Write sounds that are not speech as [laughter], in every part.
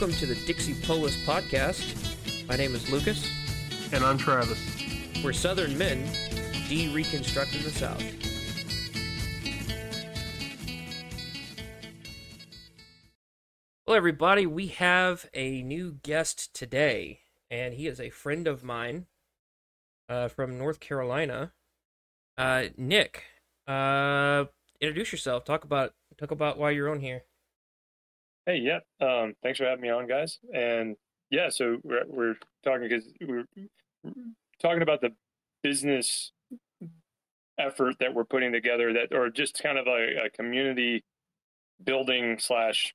Welcome to the Dixie Polis podcast. My name is Lucas. And I'm Travis. We're Southern men de-reconstructing the South. Well, everybody, we have a new guest today, and he is a friend of mine uh, from North Carolina. Uh, Nick, uh, introduce yourself. Talk about talk about why you're on here. Hey, yeah. Um, thanks for having me on, guys. And yeah, so we're, we're talking because we're talking about the business effort that we're putting together that, or just kind of a, a community building slash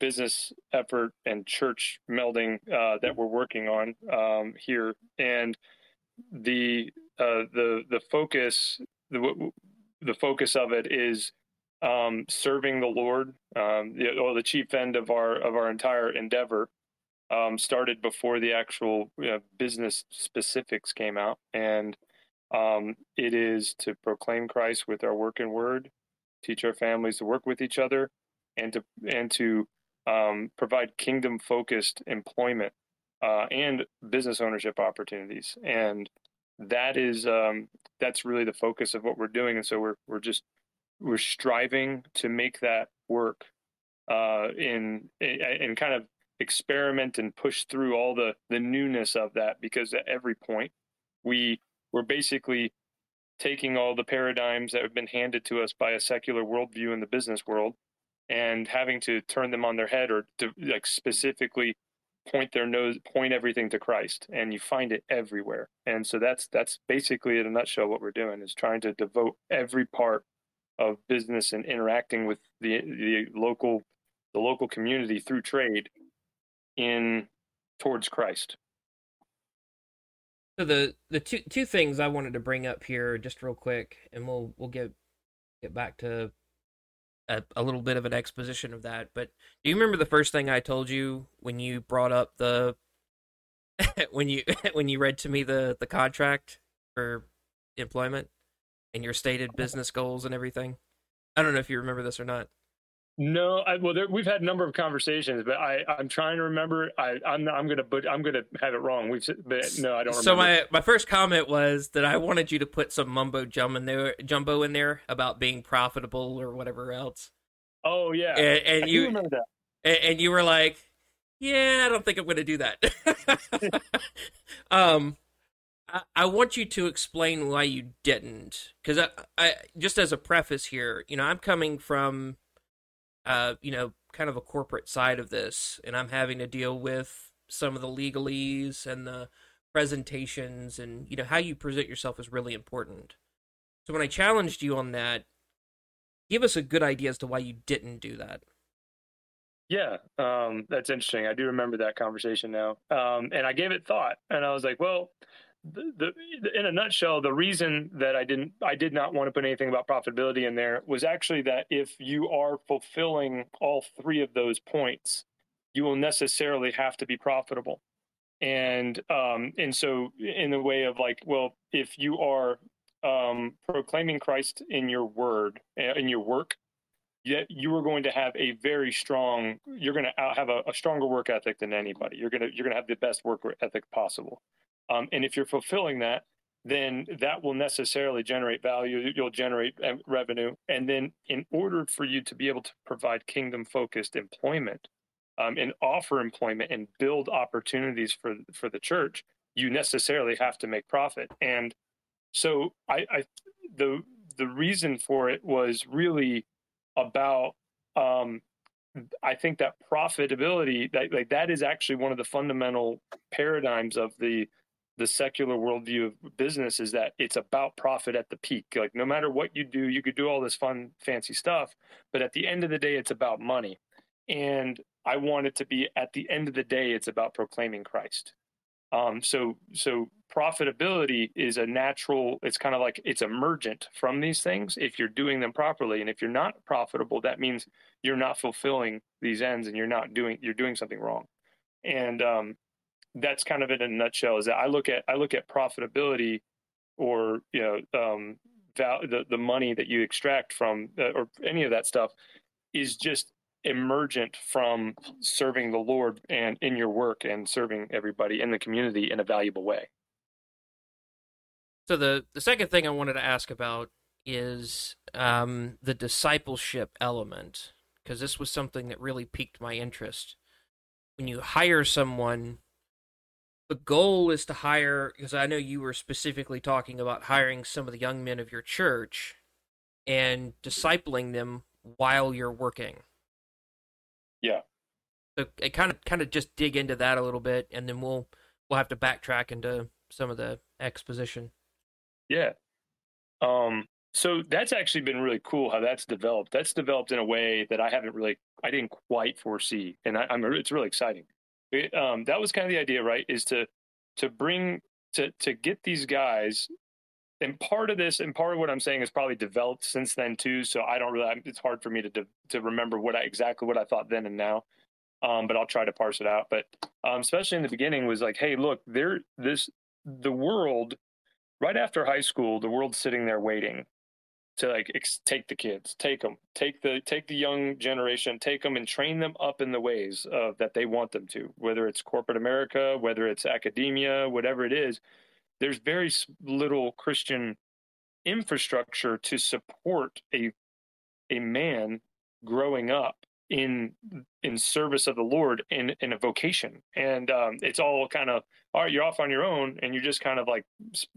business effort and church melding uh, that we're working on um, here. And the uh, the the focus the the focus of it is um, serving the Lord, um, the, or the chief end of our of our entire endeavor, um, started before the actual you know, business specifics came out, and um, it is to proclaim Christ with our work and word, teach our families to work with each other, and to and to um, provide kingdom focused employment uh, and business ownership opportunities, and that is um, that's really the focus of what we're doing, and so we're we're just we're striving to make that work uh, in and kind of experiment and push through all the the newness of that because at every point we we're basically taking all the paradigms that have been handed to us by a secular worldview in the business world and having to turn them on their head or to like specifically point their nose point everything to Christ and you find it everywhere. And so that's that's basically in a nutshell what we're doing is trying to devote every part of business and interacting with the the local the local community through trade in towards Christ. So the the two two things I wanted to bring up here just real quick, and we'll we'll get get back to a, a little bit of an exposition of that. But do you remember the first thing I told you when you brought up the [laughs] when you [laughs] when you read to me the the contract for employment? And your stated business goals and everything? I don't know if you remember this or not. No, I, well, there, we've had a number of conversations, but I, I'm trying to remember. I, I'm I'm gonna, but I'm gonna have it wrong. We've, but no, I don't. So my, my first comment was that I wanted you to put some mumbo jumbo in there, jumbo in there about being profitable or whatever else. Oh yeah, and, and you remember that. And, and you were like, "Yeah, I don't think I'm going to do that." [laughs] um, I, want you to explain why you didn't, because I, I just as a preface here, you know, I'm coming from, uh, you know, kind of a corporate side of this, and I'm having to deal with some of the legalese and the presentations, and you know, how you present yourself is really important. So when I challenged you on that, give us a good idea as to why you didn't do that. Yeah, um, that's interesting. I do remember that conversation now, um, and I gave it thought, and I was like, well the, in a nutshell, the reason that I didn't, I did not want to put anything about profitability in there was actually that if you are fulfilling all three of those points, you will necessarily have to be profitable. And um, and so in the way of like, well, if you are um, proclaiming Christ in your word, in your work, yet you are going to have a very strong, you're going to have a, a stronger work ethic than anybody. You're gonna you're gonna have the best work ethic possible. Um, and if you're fulfilling that, then that will necessarily generate value. You'll generate uh, revenue. And then, in order for you to be able to provide kingdom focused employment um, and offer employment and build opportunities for, for the church, you necessarily have to make profit. And so, I, I the the reason for it was really about um, I think that profitability that like that is actually one of the fundamental paradigms of the the secular worldview of business is that it's about profit at the peak. Like no matter what you do, you could do all this fun, fancy stuff, but at the end of the day, it's about money. And I want it to be at the end of the day, it's about proclaiming Christ. Um, so so profitability is a natural. It's kind of like it's emergent from these things if you're doing them properly. And if you're not profitable, that means you're not fulfilling these ends and you're not doing you're doing something wrong. And um, that's kind of it in a nutshell. Is that I look at I look at profitability, or you know, um, val- the the money that you extract from uh, or any of that stuff is just emergent from serving the Lord and in your work and serving everybody in the community in a valuable way. So the the second thing I wanted to ask about is um, the discipleship element because this was something that really piqued my interest. When you hire someone, the goal is to hire because I know you were specifically talking about hiring some of the young men of your church and discipling them while you're working. Yeah. So it kind of kind of just dig into that a little bit, and then we'll we'll have to backtrack into some of the exposition. Yeah. Um. So that's actually been really cool how that's developed. That's developed in a way that I haven't really, I didn't quite foresee, and I, am it's really exciting. It, um, that was kind of the idea, right? Is to to bring to to get these guys and part of this and part of what i'm saying is probably developed since then too so i don't really it's hard for me to to remember what i exactly what i thought then and now um, but i'll try to parse it out but um, especially in the beginning was like hey look there this the world right after high school the world's sitting there waiting to like ex- take the kids take them take the take the young generation take them and train them up in the ways uh, that they want them to whether it's corporate america whether it's academia whatever it is there's very little Christian infrastructure to support a a man growing up in in service of the Lord in in a vocation, and um, it's all kind of all right. You're off on your own, and you're just kind of like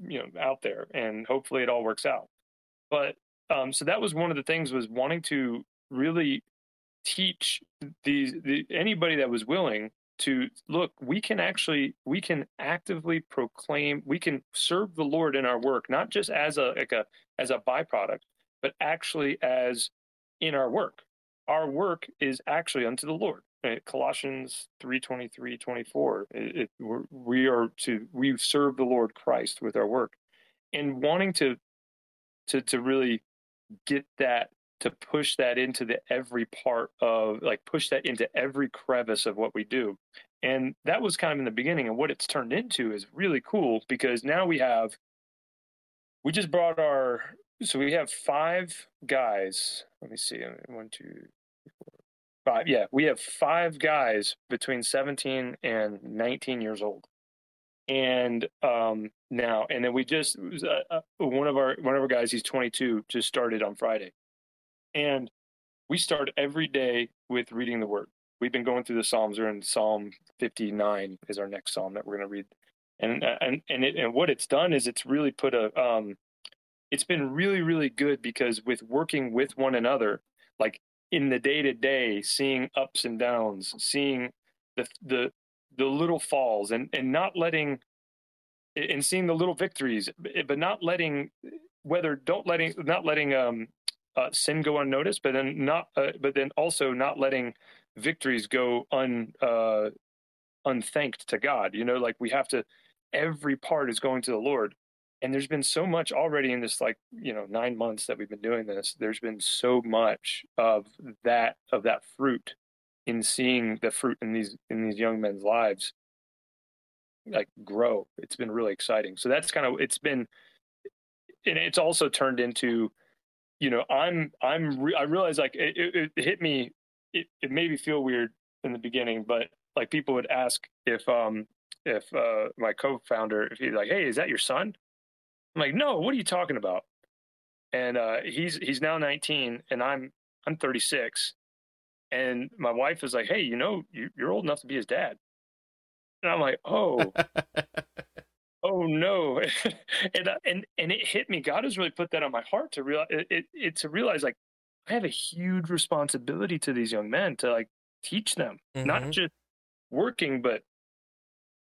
you know out there, and hopefully it all works out. But um, so that was one of the things was wanting to really teach these the, anybody that was willing to look we can actually we can actively proclaim we can serve the lord in our work not just as a like a as a byproduct but actually as in our work our work is actually unto the lord. Right? colossians 3 23 24 it, it, we are to we serve the lord christ with our work. And wanting to to to really get that to push that into the every part of like push that into every crevice of what we do. And that was kind of in the beginning and what it's turned into is really cool because now we have we just brought our so we have five guys. Let me see one two five yeah we have five guys between 17 and 19 years old and um now and then we just uh, uh, one of our one of our guys he's 22 just started on friday and we start every day with reading the word. We've been going through the Psalms. We're in Psalm 59 is our next Psalm that we're going to read. And, and, and, it, and what it's done is it's really put a, um, it's been really, really good because with working with one another, like in the day to day, seeing ups and downs, seeing the, the, the little falls and, and not letting, and seeing the little victories, but not letting, whether don't letting, not letting, um, uh, sin go unnoticed, but then not, uh, but then also not letting victories go un uh, unthanked to God. You know, like we have to. Every part is going to the Lord, and there's been so much already in this like you know nine months that we've been doing this. There's been so much of that of that fruit in seeing the fruit in these in these young men's lives like grow. It's been really exciting. So that's kind of it's been and it's also turned into you know, I'm I'm re- I realize like it, it, it hit me. It, it made me feel weird in the beginning, but like people would ask if um if uh my co-founder if he's like, hey, is that your son? I'm like, no. What are you talking about? And uh, he's he's now 19, and I'm I'm 36, and my wife is like, hey, you know, you, you're old enough to be his dad. And I'm like, oh, [laughs] oh no [laughs] and uh, and and it hit me god has really put that on my heart to realize it, it, it, to realize like i have a huge responsibility to these young men to like teach them mm-hmm. not just working but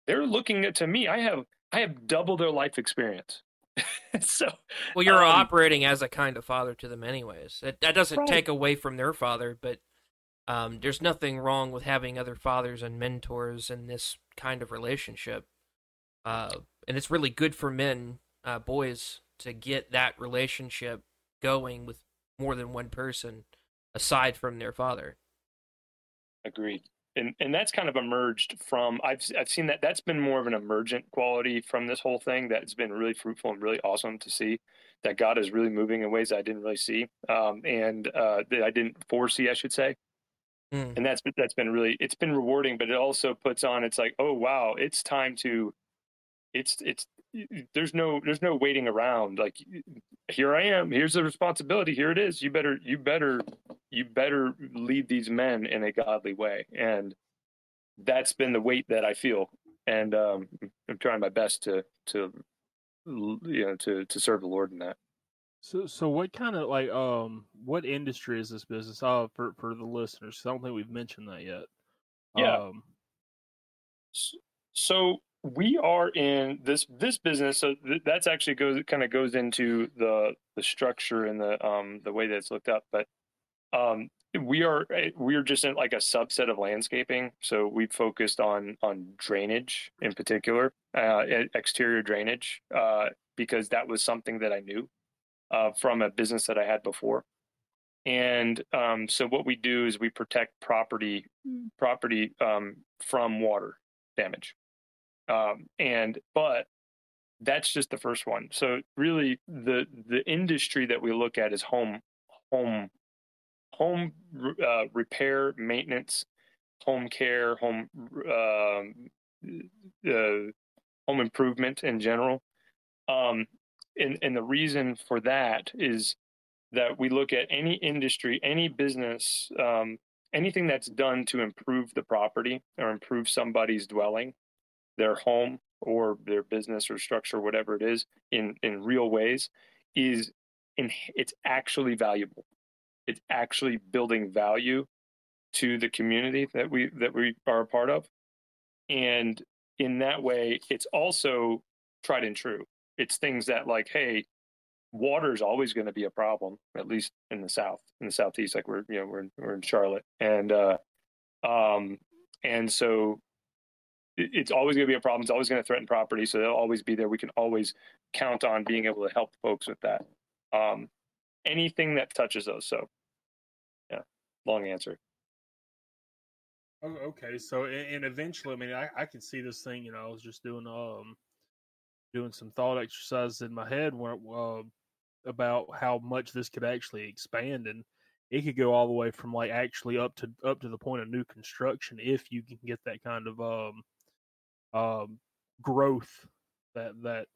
they're looking at to me i have i have double their life experience [laughs] so well you're um, operating as a kind of father to them anyways that, that doesn't right. take away from their father but um, there's nothing wrong with having other fathers and mentors in this kind of relationship uh, and it's really good for men, uh, boys, to get that relationship going with more than one person aside from their father. Agreed. And and that's kind of emerged from I've I've seen that that's been more of an emergent quality from this whole thing that's been really fruitful and really awesome to see that God is really moving in ways I didn't really see um, and uh, that I didn't foresee I should say mm. and that's that's been really it's been rewarding. But it also puts on it's like oh wow, it's time to it's it's there's no there's no waiting around like here i am here's the responsibility here it is you better you better you better lead these men in a godly way and that's been the weight that i feel and um, i'm trying my best to to you know to to serve the lord in that so, so what kind of like um what industry is this business? Oh, for for the listeners, I don't think we've mentioned that yet. Yeah. Um, so we are in this this business. So th- that's actually goes kind of goes into the the structure and the um the way that it's looked up. But um we are eh, we are just in like a subset of landscaping. So we focused on on drainage in particular, uh, exterior drainage, uh, because that was something that I knew uh, from a business that I had before. And um, so what we do is we protect property property um, from water damage. Um, and but that's just the first one. So really, the the industry that we look at is home home home uh, repair, maintenance, home care, home um, uh, home improvement in general. Um, and, and the reason for that is that we look at any industry, any business, um, anything that's done to improve the property or improve somebody's dwelling, their home or their business or structure, whatever it is, in in real ways, is in it's actually valuable. It's actually building value to the community that we that we are a part of, and in that way, it's also tried and true it's things that like, hey, water is always going to be a problem, at least in the south, in the southeast. Like we're you know we're we're in Charlotte, and uh, um, and so it's always going to be a problem. It's always going to threaten property, so they'll always be there. We can always count on being able to help folks with that. Um, anything that touches those. So, yeah, long answer. Oh, okay, so and eventually, I mean, I, I can see this thing. You know, I was just doing um doing some thought exercises in my head where, uh, about how much this could actually expand and it could go all the way from like actually up to up to the point of new construction if you can get that kind of um um growth that that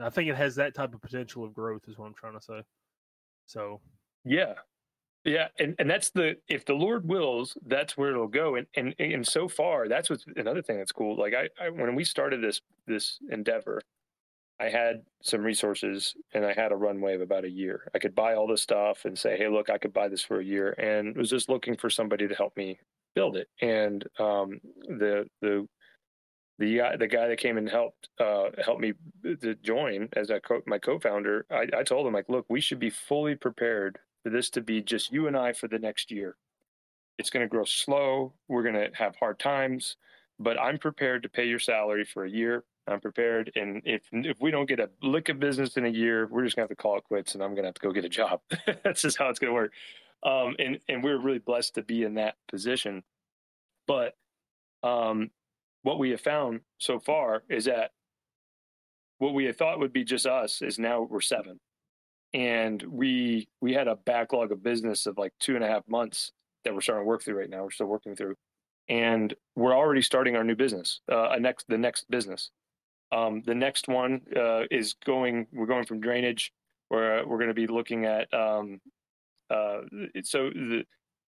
I think it has that type of potential of growth is what I'm trying to say. So yeah. Yeah, and, and that's the if the Lord wills, that's where it'll go. And and and so far, that's what's another thing that's cool. Like I, I when we started this this endeavor, I had some resources and I had a runway of about a year. I could buy all this stuff and say, "Hey, look, I could buy this for a year," and was just looking for somebody to help me build it. And um, the the the guy the guy that came and helped uh, helped me to join as co- my co-founder, I, I told him like, "Look, we should be fully prepared for this to be just you and I for the next year. It's going to grow slow. We're going to have hard times." But I'm prepared to pay your salary for a year I'm prepared. And if if we don't get a lick of business in a year, we're just gonna have to call it quits, and I'm gonna have to go get a job. [laughs] That's just how it's gonna work. Um, and and we're really blessed to be in that position. But um, what we have found so far is that what we had thought would be just us is now we're seven, and we we had a backlog of business of like two and a half months that we're starting to work through right now. We're still working through, and we're already starting our new business, uh, a next the next business. Um, the next one uh, is going. We're going from drainage. Where we're going to be looking at. Um, uh, so the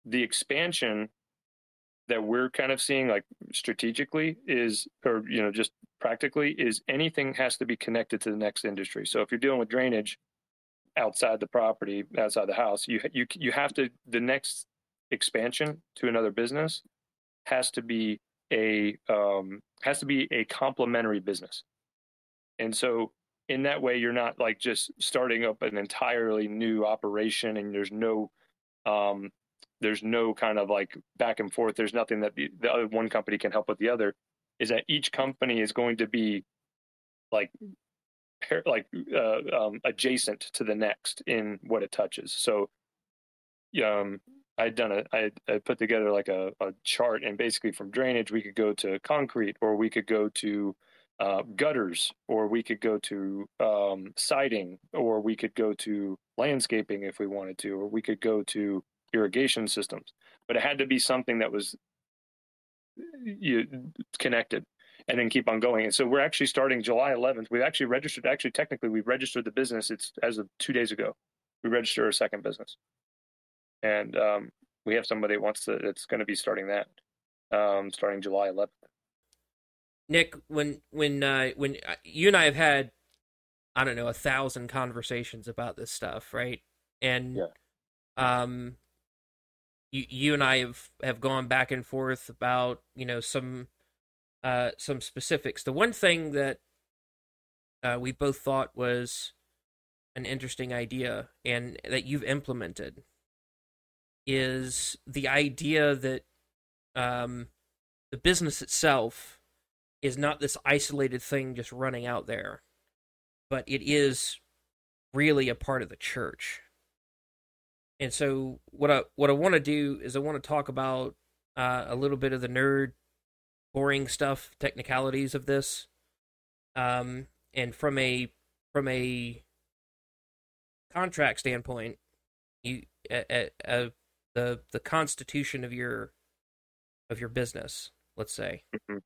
the expansion that we're kind of seeing, like strategically, is or you know just practically, is anything has to be connected to the next industry. So if you're dealing with drainage outside the property, outside the house, you you you have to the next expansion to another business has to be a um, has to be a complementary business. And so in that way, you're not like just starting up an entirely new operation and there's no, um, there's no kind of like back and forth. There's nothing that the, the other one company can help with the other is that each company is going to be like, like uh, um, adjacent to the next in what it touches. So, um, I'd done a, I, I put together like a, a chart and basically from drainage, we could go to concrete or we could go to uh, gutters, or we could go to um, siding, or we could go to landscaping if we wanted to, or we could go to irrigation systems, but it had to be something that was you connected and then keep on going. And so we're actually starting July 11th. We've actually registered. Actually, technically, we've registered the business. It's as of two days ago. We registered our second business, and um, we have somebody that wants to. It's going to be starting that, um, starting July 11th. Nick, when when uh, when uh, you and I have had, I don't know, a thousand conversations about this stuff, right? And Yeah. um, you you and I have have gone back and forth about you know some uh some specifics. The one thing that uh, we both thought was an interesting idea and that you've implemented is the idea that um, the business itself is not this isolated thing just running out there, but it is really a part of the church. And so, what I what I want to do is I want to talk about uh, a little bit of the nerd, boring stuff, technicalities of this, um, and from a from a contract standpoint, you uh, uh, the the constitution of your of your business, let's say, Mhm.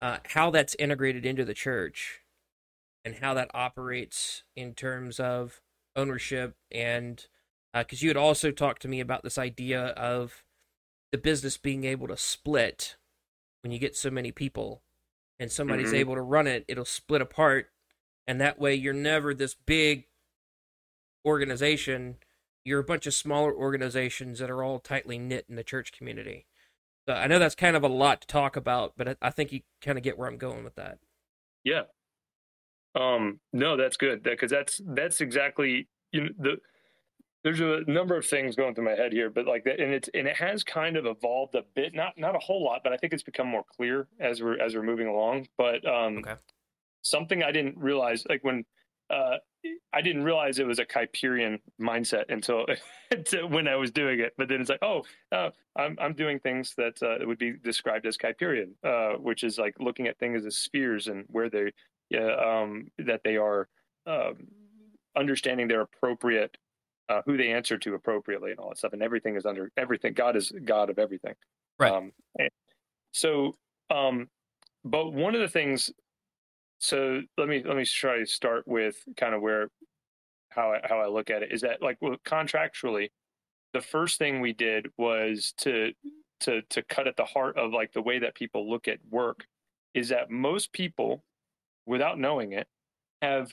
uh, how that's integrated into the church, and how that operates in terms of ownership, and because you had also talked to me about this idea of the business being able to split when you get so many people, and somebody's Mhm. able to run it, it'll split apart, and that way you're never this big organization you're a bunch of smaller organizations that are all tightly knit in the church community. So I know that's kind of a lot to talk about, but I, I think you kind of get where I'm going with that. Yeah. Um, no, that's good because that's that's exactly you know the there's a number of things going through my head here, but like that, and it's and it has kind of evolved a bit, not not a whole lot, but I think it's become more clear as we're as we're moving along. But um, Okay. something I didn't realize, like when uh, I didn't realize it was a Kuyperian mindset until, [laughs] until when I was doing it. But then it's like, oh, uh, I'm I'm doing things that uh, would be described as Kuyperian, uh, which is like looking at things as spheres and where they, yeah, um, that they are um, understanding their appropriate, uh, who they answer to appropriately, and all that stuff. And everything is under everything. God is God of everything. Right. Um, so, um, but one of the things so let me let me try to start with kind of where how I, how I look at it is that like well, contractually, the first thing we did was to to to cut at the heart of like the way that people look at work is that most people, without knowing it, have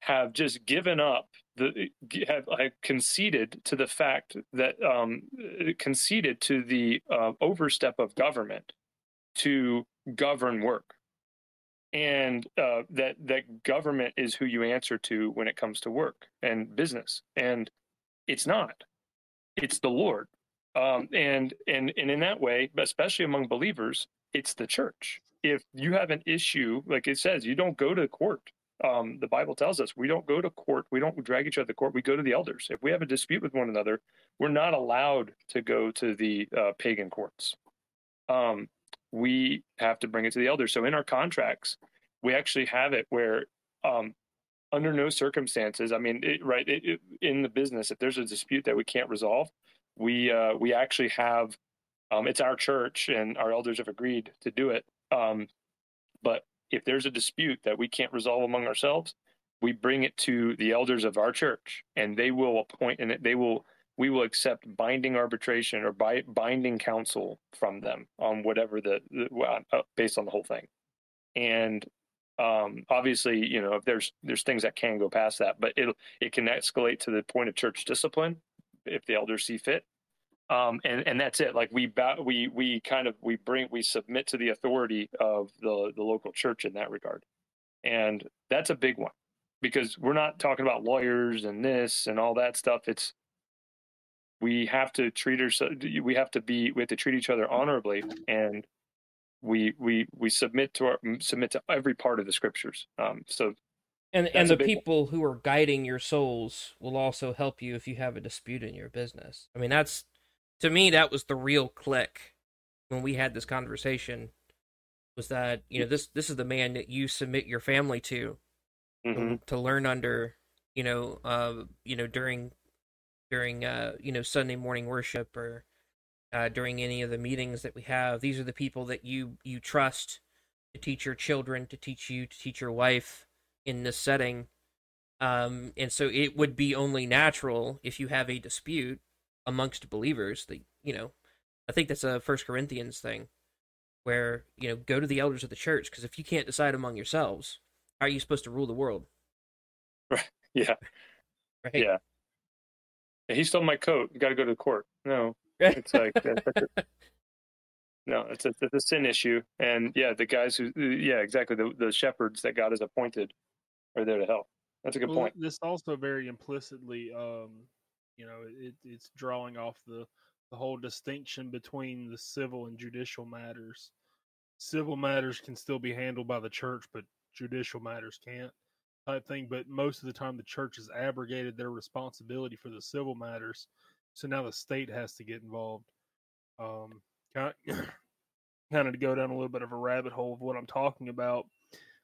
have just given up the have conceded to the fact that um conceded to the uh, overstep of government to govern work. And uh, that that government is who you answer to when it comes to work and business. And it's not. It's the lord. Um, and and and in that way especially among believers it's the church. If you have an issue like it says you don't go to court um, the bible tells us we don't go to court we don't drag each other to court we go to the elders if we have a dispute with one another we're not allowed to go to the uh, pagan courts um, we have to bring it to the elders. So in our contracts, we actually have it where, um, under no circumstances, I mean, it, right it, it, in the business, if there's a dispute that we can't resolve, we uh, we actually have. Um, it's our church, and our elders have agreed to do it. Um, but if there's a dispute that we can't resolve among ourselves, we bring it to the elders of our church, and they will appoint and they will we will accept binding arbitration or bi- binding counsel from them on whatever the, the well, uh, based on the whole thing. And um, obviously you know if there's there's things that can go past that but it it can escalate to the point of church discipline if the elders see fit um, and and that's it like we bow, we we kind of we bring we submit to the authority of the the local church in that regard and that's a big one because we're not talking about lawyers and this and all that stuff it's we have to treat ourselves we have to be we have to treat each other honorably and we we we submit to our submit to every part of the scriptures um so And That's and the big one. people who are guiding your souls will also help you if you have a dispute in your business. I mean, that's to me that was the real click when we had this conversation. Was that you know this this is the man that you submit your family to mhm. to learn under you know uh you know during during uh, you know Sunday morning worship or uh, during any of the meetings that we have. These are the people that you you trust to teach your children, to teach you, to teach your wife in this setting. Um, and so it would be only natural if you have a dispute amongst believers that you know. I think that's a First Corinthians thing, where you know go to the elders of the church because if you can't decide among yourselves, how are you supposed to rule the world? [laughs] Right. Yeah. Right. Yeah. He stole my coat. You got to go to the court. No, it's like [laughs] no, it's a, it's a sin issue. And yeah, the guys who, yeah, exactly. The, the shepherds that God has appointed are there to help. That's a good well, point. This also very implicitly, um, you know, it, it's drawing off the the whole distinction between the civil and judicial matters. Civil matters can still be handled by the church, but judicial matters can't type thing. But most of the time, the church has abrogated their responsibility for the civil matters, so now the state has to get involved. Um, [coughs] kind of, to go down a little bit of a rabbit hole of what I'm talking about.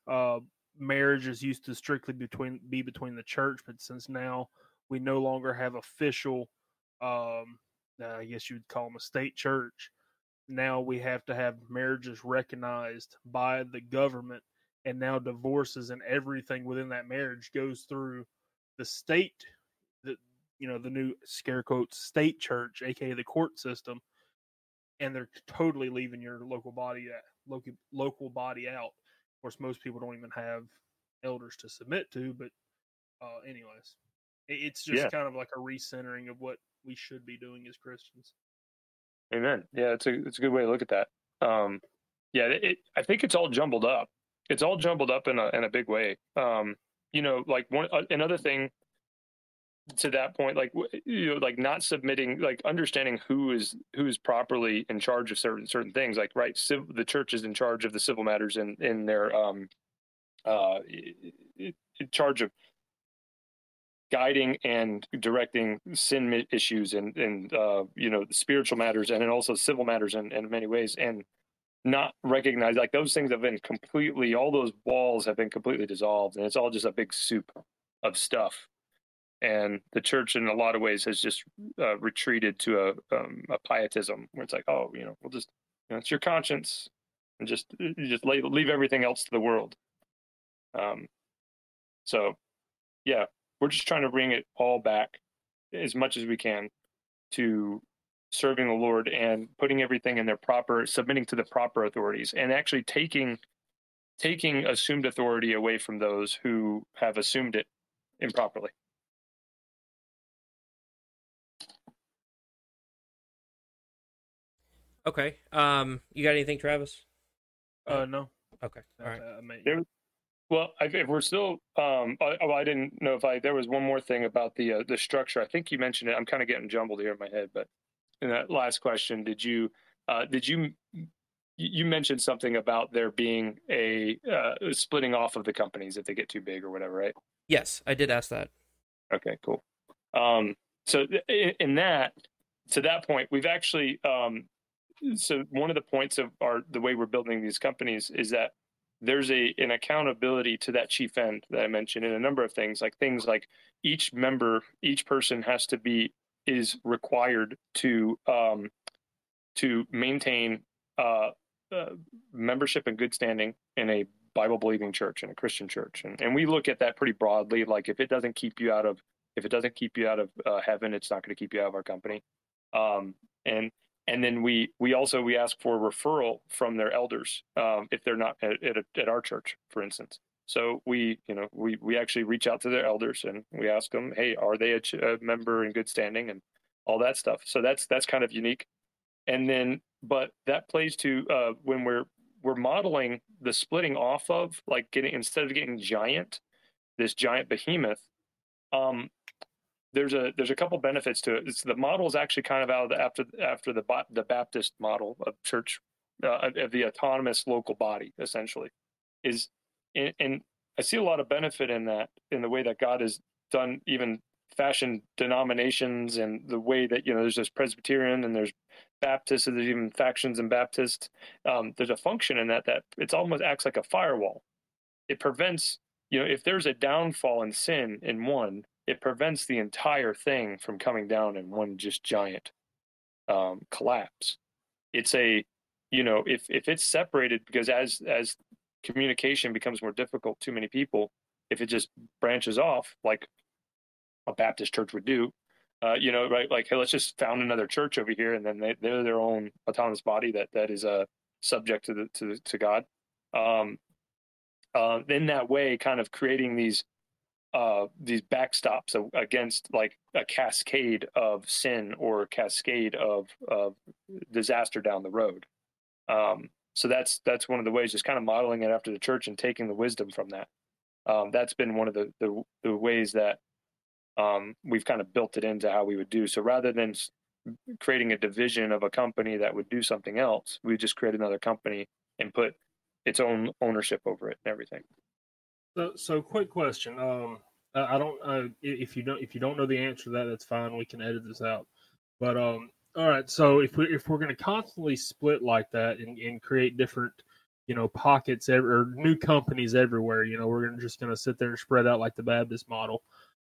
Uh, marriage is used to strictly between be between the church, but since now we no longer have official, um, I guess you would call them a state church. Now we have to have marriages recognized by the government and now divorces and everything within that marriage goes through the state the you know the new scare quotes state church aka the court system and they're totally leaving your local body uh, local local body out of course most people don't even have elders to submit to but uh anyways it's just Yeah. kind of like a recentering of what we should be doing as christians Amen. Yeah, it's a it's a good way to look at that. Um, yeah, it, it, I think it's all jumbled up. It's all jumbled up in a in a big way. Um, you know, like one uh, another thing to that point, like you know, like not submitting, like understanding who is who is properly in charge of certain certain things. Like right, civ- the church is in charge of the civil matters in in their um, uh, in charge of guiding and directing sin issues and and uh, you know spiritual matters and then also civil matters in, in many ways and not recognize like those things have been completely all those walls have been completely dissolved and it's all just a big soup of stuff. And the church in a lot of ways has just uh, retreated to a um, a pietism where it's like oh you know we'll just you know it's your conscience and just you just leave, leave everything else to the world. Um so yeah we're just trying to bring it all back as much as we can to serving the Lord and putting everything in their proper submitting to the proper authorities and actually taking taking assumed authority away from those who have assumed it improperly. Okay. Um, you got anything, Travis? uh no Okay. All right. uh, There- Well, if, if we're still, um, I, oh, I didn't know if I there was one more thing about the uh, the structure. I think you mentioned it. I'm kind of getting jumbled here in my head, but in that last question, did you uh, did you you mentioned something about there being a uh, splitting off of the companies if they get too big or whatever, right? Yes, I did ask that. Okay, cool. Um, so in, in that, to that point, we've actually, um, so one of the points of our the way we're building these companies is that there's a an accountability to that chief end that I mentioned in a number of things, like things like each member, each person has to be is required to um, to maintain uh, uh, membership and good standing in a Bible believing church and a Christian church, and and we look at that pretty broadly. Like if it doesn't keep you out of if it doesn't keep you out of uh, heaven, it's not going to keep you out of our company. Um, and and then we we also we ask for referral from their elders um, if they're not at, at, at our church, for instance. So we you know we we actually reach out to their elders and we ask them, hey, are they a, ch- a member in good standing and all that stuff. So that's that's kind of unique. And then, but that plays to uh, when we're we're modeling the splitting off of like getting instead of getting giant, this giant behemoth. Um, there's a there's a couple benefits to it. It's, the model is actually kind of out of the after after the the Baptist model of church uh, of the autonomous local body essentially is and, and I see a lot of benefit in that in the way that God has done even fashioned denominations and the way that you know there's this Presbyterian and there's Baptist and there's even factions in Baptist. Um, there's a function in that that it's almost acts like a firewall. It prevents you know if there's a downfall in sin in one, it prevents the entire thing from coming down in one just giant um, collapse. It's a, you know, if if it's separated because as as communication becomes more difficult, too many people, if it just branches off like a Baptist church would do, uh, you know, right? Like, hey, let's just found another church over here, and then they, they're their own autonomous body that that is uh, subject to the to to God. Um, uh, in that way, kind of creating these uh, these backstops against like a cascade of sin or a cascade of, of disaster down the road. Um, so that's that's one of the ways, just kind of modeling it after the church and taking the wisdom from that. Um, that's been one of the the, the ways that um, we've kind of built it into how we would do. So rather than creating a division of a company that would do something else, we just create another company and put its own ownership over it and everything. So, so quick question. Um, I don't. Uh, if you don't, if you don't know the answer to that, that's fine. We can edit this out. But um, all right. So if we if we're going to constantly split like that and, and create different, you know, pockets or new companies everywhere, you know, we're gonna, just going to sit there and spread out like the Baptist model.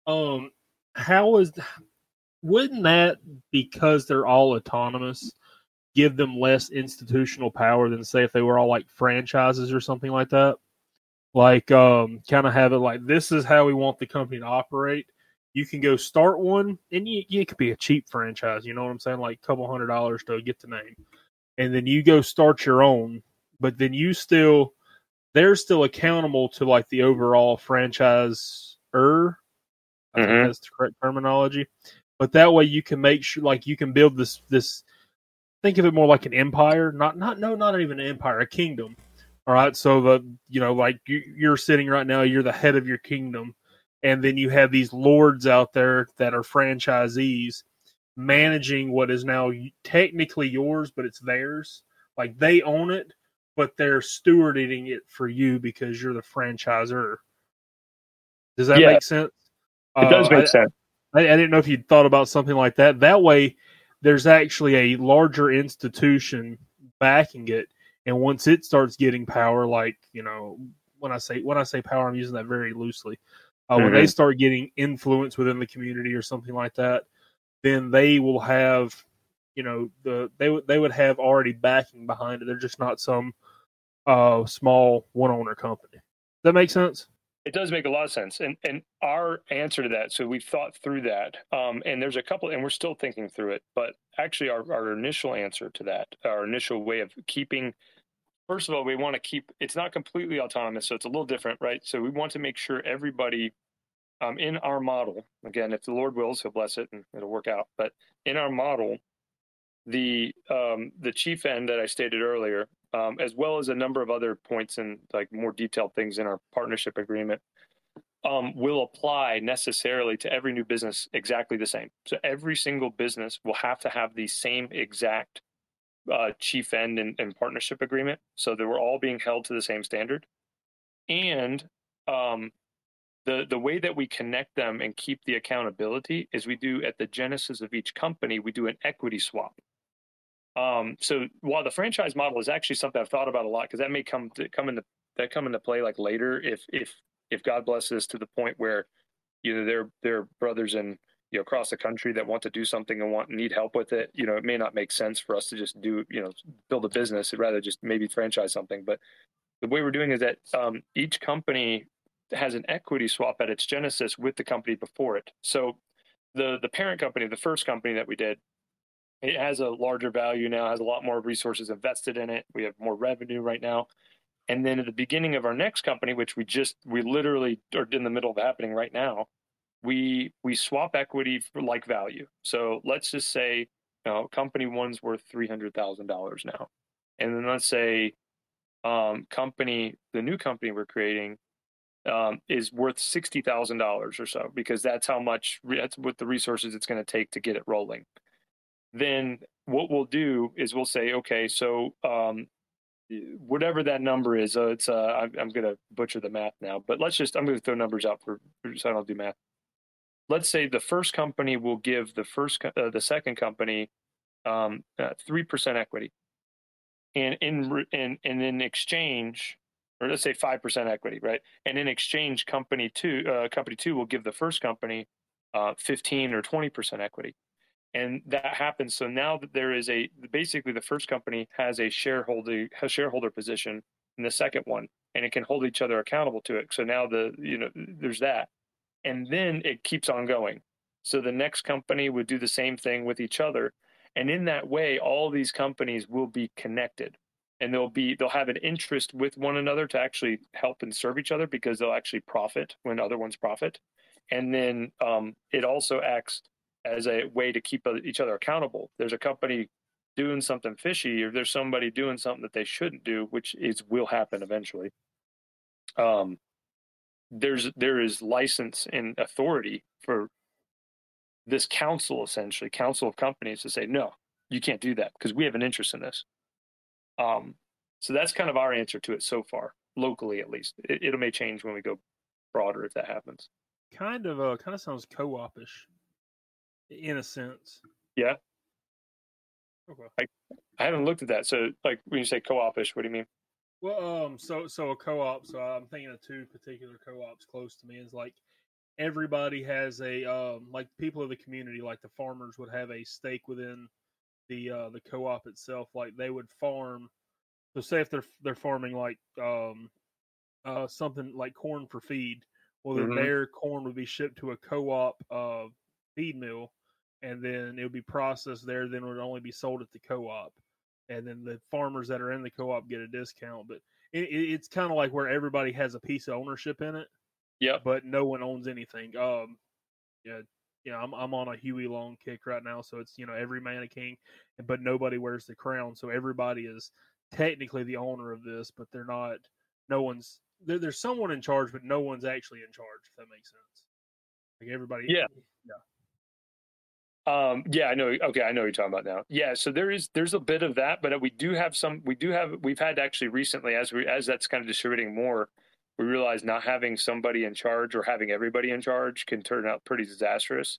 Um, how is wouldn't that because they're all autonomous give them less institutional power than say if they were all like franchises or something like that? Like um kind of have it like this is how we want the company to operate. You can go start one and you, it could be a cheap franchise you know what i'm saying? Like a couple hundred dollars to get the name. And then you go start your own but then you still they're still accountable to like the overall franchise er i mm-hmm. think that's the correct terminology. But that way you can make sure like you can build this this think of it more like an empire. Not not no not even an empire a kingdom all right. So the you know like you're sitting right now, you're the head of your kingdom, and then you have these lords out there that are franchisees managing what is now technically yours, but it's theirs. Like they own it, but they're stewarding it for you because you're the franchisor. Does that yeah, make sense? It does uh, make I, sense. I, I didn't know if you'd thought about something like that. That way, there's actually a larger institution backing it and once it starts getting power, like you know, when I say when I say power, I'm using that very loosely. Uh, mm-hmm. When they mm-hmm. start getting influence within the community or something like that, then they will have, you know, the they would they would have already backing behind it. They're just not some uh, small one owner company. Does that make sense? It does make a lot of sense. And and our answer to that, so we've thought through that. Um, and there's a couple, and we're still thinking through it. But actually, our, our initial answer to that, our initial way of keeping, first of all, we want to keep it's not completely autonomous, so it's a little different, right? So we want to make sure everybody um, in our model, again, if the Lord wills, He'll bless it and it'll work out. But in our model, the um, the chief end that I stated earlier, um, as well as a number of other points and like more detailed things in our partnership agreement, um, will apply necessarily to every new business exactly the same. So every single business will have to have the same exact uh, chief end and, and, partnership agreement, so that we're all being held to the same standard. And um, the the way that we connect them and keep the accountability is we do at the genesis of each company we do an equity swap. Um, so while the franchise model is actually something I've thought about a lot because that may come to come into that come into play like later if if if God blesses to the point where either they're they're brothers and you know across the country that want to do something and want need help with it you know it may not make sense for us to just do you know build a business I'd rather just maybe franchise something. But the way we're doing is that um, each company has an equity swap at its genesis with the company before it. So the the parent company the first company that we did it has a larger value now has a lot more resources invested in it. We have more revenue right now. And then at the beginning of our next company which we just we literally are in the middle of happening right now we we swap equity for like value. So let's just say you know company one's worth $300000 now. And then let's say um, company the new company we're creating um, is worth $60000 or so because that's how much that's what the resources it's going to take to get it rolling then what we'll do is we'll say, okay, so um, whatever that number is, uh, it's uh, I'm, I'm going to butcher the math now, but let's just I'm going to throw numbers out for so I don't do math. Let's say the first company will give the first uh, the second company um, uh, three percent equity, and in and and in exchange, or let's say five percent equity, right? And in exchange, company two uh, company two will give the first company uh, 15 or 20% equity. And that happens. So now that there is a basically the first company has a shareholder shareholder position in the second one, and it can hold each other accountable to it. So now the you know there's that, and then it keeps on going. So the next company would do the same thing with each other, and in that way, all these companies will be connected, and they'll be they'll have an interest with one another to actually help and serve each other because they'll actually profit when other ones profit, and then um, it also acts as a way to keep each other accountable. There's a company doing something fishy, or there's somebody doing something that they shouldn't do, which is will happen eventually. Um, there's there is license and authority for this council, essentially, council of companies, to say no, you can't do that because we have an interest in this. Um, so that's kind of our answer to it so far, locally at least. It, it may change when we go broader if that happens. Kind of, uh, kind of sounds co-opish in a sense. Yeah. Okay. I, I haven't looked at that. So, like when you say co-opish, what do you mean? Well, um, so so a co-op. So I'm thinking of two particular co-ops close to me. Is like everybody has a um, like people of the community, like the farmers would have a stake within the uh, the co-op itself. Like they would farm. So say if they're they're farming like um, uh, something like corn for feed, well then Mhm. their corn would be shipped to a co-op uh, feed mill, and then it would be processed there. Then it would only be sold at the co-op, and then the farmers that are in the co-op get a discount. But it, it, it's kind of like where everybody has a piece of ownership in it, Yeah, but no one owns anything. Um, yeah, yeah, I'm I'm on a Huey Long kick right now, so it's you know every man a king, but nobody wears the crown, so everybody is technically the owner of this, but they're not. No one's there, there's someone in charge, but no one's actually in charge. If that makes sense. Like everybody. Yeah. Yeah. Um, yeah, I know. Okay, I know what you're talking about now. Yeah, so there is there's a bit of that, but we do have some. We do have we've had actually recently as we as that's kind of distributing more. We realize not having somebody in charge or having everybody in charge can turn out pretty disastrous.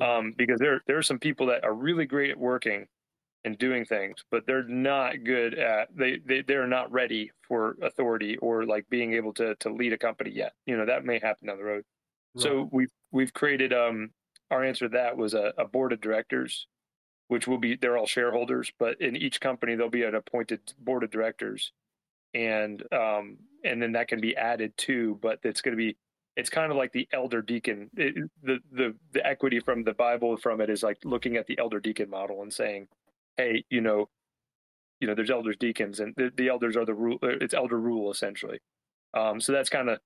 Um, because there there are some people that are really great at working and doing things, but they're not good at they they they're not ready for authority or like being able to to lead a company yet. You know that may happen down the road. So we've we've created um our answer to that was a, a board of directors, which will be they're all shareholders, but in each company there'll be an appointed board of directors, and um and then that can be added to, but it's going to be it's kind of like the elder deacon. It, the the the equity from the Bible from it is like looking at the elder deacon model and saying, hey, you know, you know, there's elders deacons, and the, the elders are the rule. It's elder rule essentially. Um, so that's kind of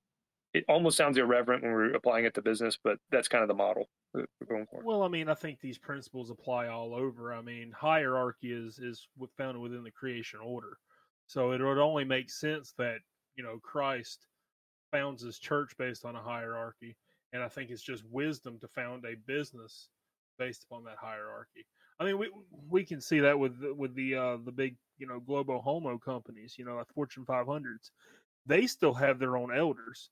it. Almost sounds irreverent when we're applying it to business, but that's kind of the model we're going for. Well, I mean, I think these principles apply all over. I mean, hierarchy is is found within the creation order, so it would only make sense that you know Christ founds his church based on a hierarchy, and I think it's just wisdom to found a business based upon that hierarchy. I mean, we we can see that with with the uh, the big you know global homo companies, you know, like Fortune 500s. They still have their own elders.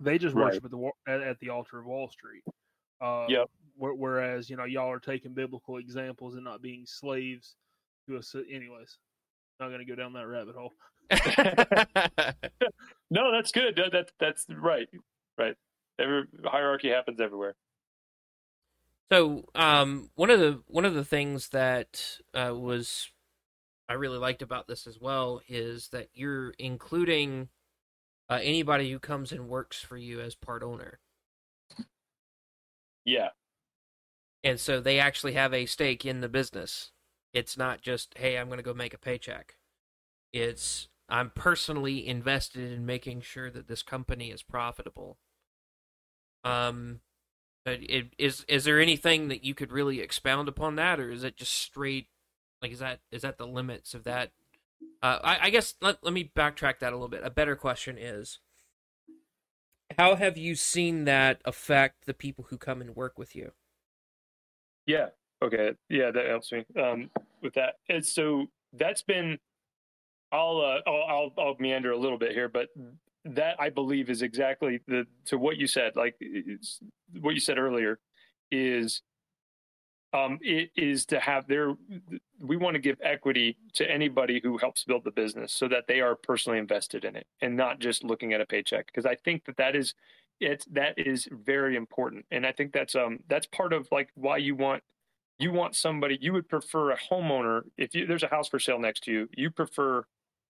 They just Right. worship at the at, at the altar of Wall Street. Uh, Yep. wh- Whereas you know y'all are taking biblical examples and not being slaves to us. Anyways, not going to go down that rabbit hole. [laughs] No, that's good. That, that that's right. Right. Every hierarchy happens everywhere. So, um, one of the one of the things that uh, was I really liked about this as well is that you're including uh, anybody who comes and works for you as part owner, Yeah. and so they actually have a stake in the business. It's not just hey, I'm going to go make a paycheck. It's I'm personally invested in making sure that this company is profitable. Um, but it, is is there anything that you could really expound upon that, or is it just straight? Like, is that is that the limits of that? Uh, I, I guess let let me backtrack that a little bit. A better question is, how have you seen that affect the people who come and work with you? Yeah. Okay. Yeah, that helps me um, with that. And so that's been. I'll, uh, I'll I'll meander a little bit here, but that I believe is exactly the to what you said. Like what you said earlier is, um, it is to have their. We want to give equity to anybody who helps build the business, so that they are personally invested in it and not just looking at a paycheck. Because I think that that is it's that is very important, and I think that's um that's part of like why you want you want somebody you would prefer a homeowner if you there's a house for sale next to you you prefer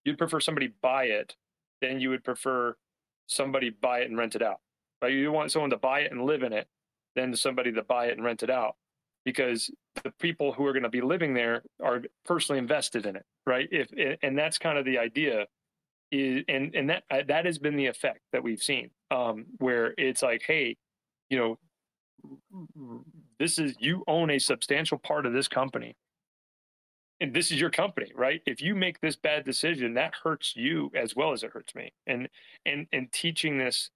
you'd prefer somebody buy it than you would prefer somebody buy it and rent it out right you want someone to buy it and live in it than somebody to buy it and rent it out because the people who are going to be living there are personally invested in it right? If and that's kind of the idea is and and that that has been the effect that we've seen um where it's like hey you know this is you own a substantial part of this company. And this is your company right? If you make this bad decision that hurts you as well as it hurts me. And and and teaching this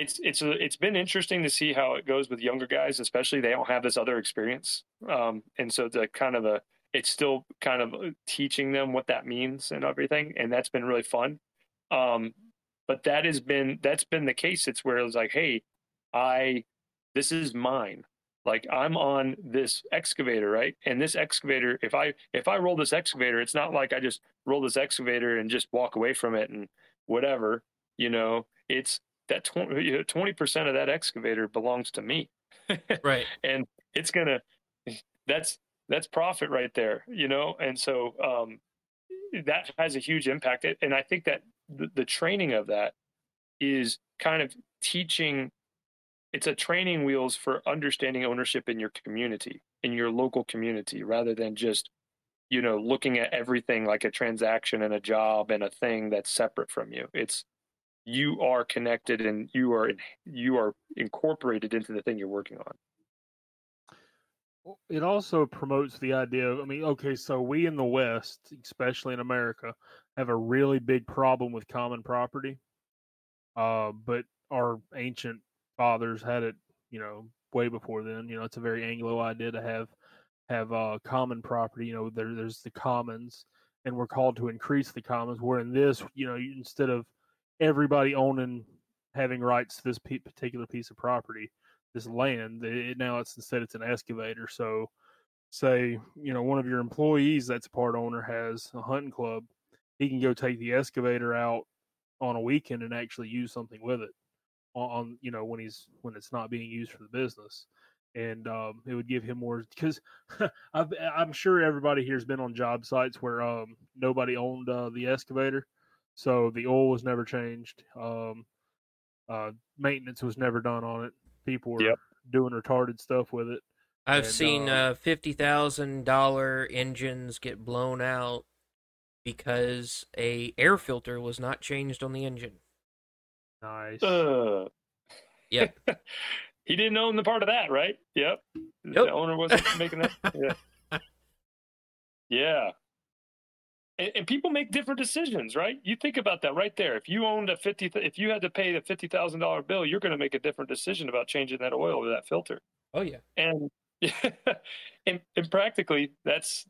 it's it's a, it's been interesting to see how it goes with younger guys especially they don't have this other experience. Um and so the kind of a it's still kind of uh, teaching them what that means and everything and that's been really fun. Um but that has been that's been the case. It's where it's like hey i this is mine. Like i'm on this excavator right? And this excavator if i if i roll this excavator it's not like i just roll this excavator and just walk away from it and whatever you know? It's that 20 percent of that excavator belongs to me. Right. [laughs] And it's gonna that's that's profit right there you know? And so um that has a huge impact. And i think that the, the training of that is kind of teaching it's a training wheels for understanding ownership in your community in your local community rather than just you know looking at everything like a transaction and a job and a thing that's separate from you. It's you are connected and you are you are incorporated into the thing you're working on it also promotes the idea of i mean okay so we in the west especially in america have a really big problem with common property uh, but our ancient fathers had it, you know, way before then. You know, it's a very Anglo idea to have have uh, common property. You know, there, there's the commons, and we're called to increase the commons. Where in this, you know, instead of everybody owning having rights to this particular piece of property, this land, it, now it's instead it's an excavator. So, say you know one of your employees that's a part owner has a hunting club, he can go take the excavator out on a weekend and actually use something with it on you know when he's when it's not being used for the business and um, it would give him more because [laughs] i'm sure everybody here has been on job sites where um, nobody owned uh, the excavator so the oil was never changed um, uh, maintenance was never done on it people were yep. doing retarded stuff with it i've and, seen uh, $50000 engines get blown out because a air filter was not changed on the engine Nice. Uh, yep. [laughs] he didn't own the part of that, right? Yep. yep. The owner wasn't making that. Yeah. [laughs] Yeah. And, and, people make different decisions, right? You think about that right there. If you owned a fifty, if you had to pay the fifty thousand dollar bill, you're going to make a different decision about changing that oil or that filter. Oh yeah. And [laughs] and, and practically, that's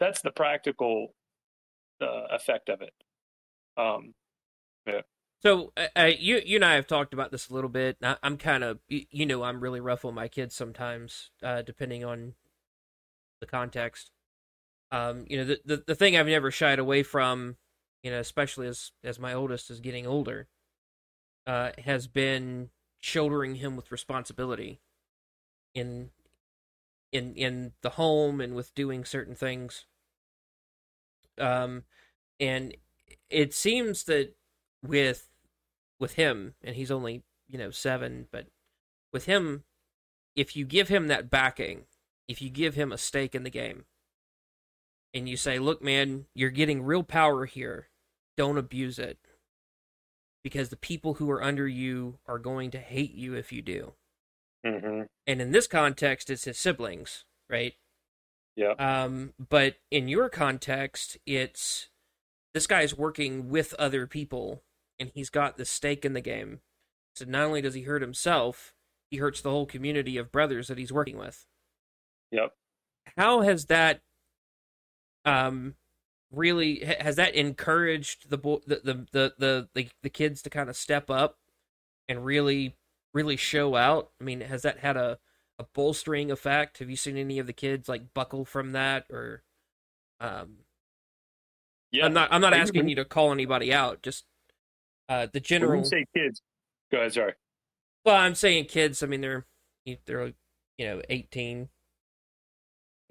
that's the practical uh, effect of it. Um, yeah. So uh, uh, you you and I have talked about this a little bit. I, am kind of you, you, know I'm really rough on my kids sometimes, uh, depending on the context. Um, you know the, the the thing I've never shied away from, you know, especially as as my oldest is getting older, uh, has been shouldering him with responsibility in in in the home and with doing certain things. Um, and it seems that with with him, and he's only you know seven, but with him, if you give him that backing, if you give him a stake in the game, and you say, "Look, man, you're getting real power here. Don't abuse it." Because the people who are under you are going to hate you if you do. Mm-hmm. And in this context, it's his siblings, right? Yeah. Um, but in your context, it's this guy's working with other people and he's got the stake in the game. So not only does he hurt himself, he hurts the whole community of brothers that he's working with. Yep. How has that um really has that encouraged the the the the the, the kids to kind of step up and really really show out? I mean, has that had a a bolstering effect? Have you seen any of the kids like buckle from that or um yeah, I'm not. I'm not asking you to call anybody out. Just uh, the general. When say kids, go ahead. Sorry. Well, I'm saying kids. I mean, they're they're you know 18.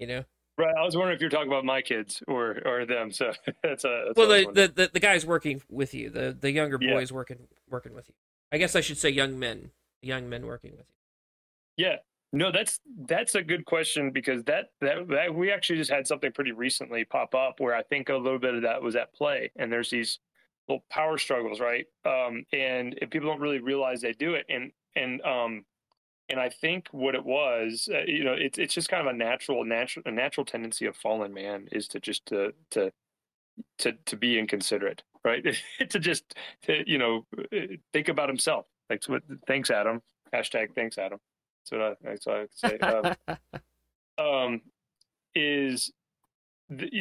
You know. Right. I was wondering if you're talking about my kids or or them. So [laughs] that's a that's well, the, the, the the guys working with you, the the younger boys yeah. working working with you. I guess I should say young men, young men working with you. Yeah. No, that's that's a good question because that, that that we actually just had something pretty recently pop up where I think a little bit of that was at play, and there's these little power struggles, right? Um, and, and people don't really realize they do it, and and um, and I think what it was, uh, you know, it's it's just kind of a natural natural a natural tendency of fallen man is to just to to to to be inconsiderate, right? [laughs] to just to, you know think about himself. Like what? Thanks, Adam. Hashtag thanks, Adam. That's what I, that's what I say. Um, [laughs] um, is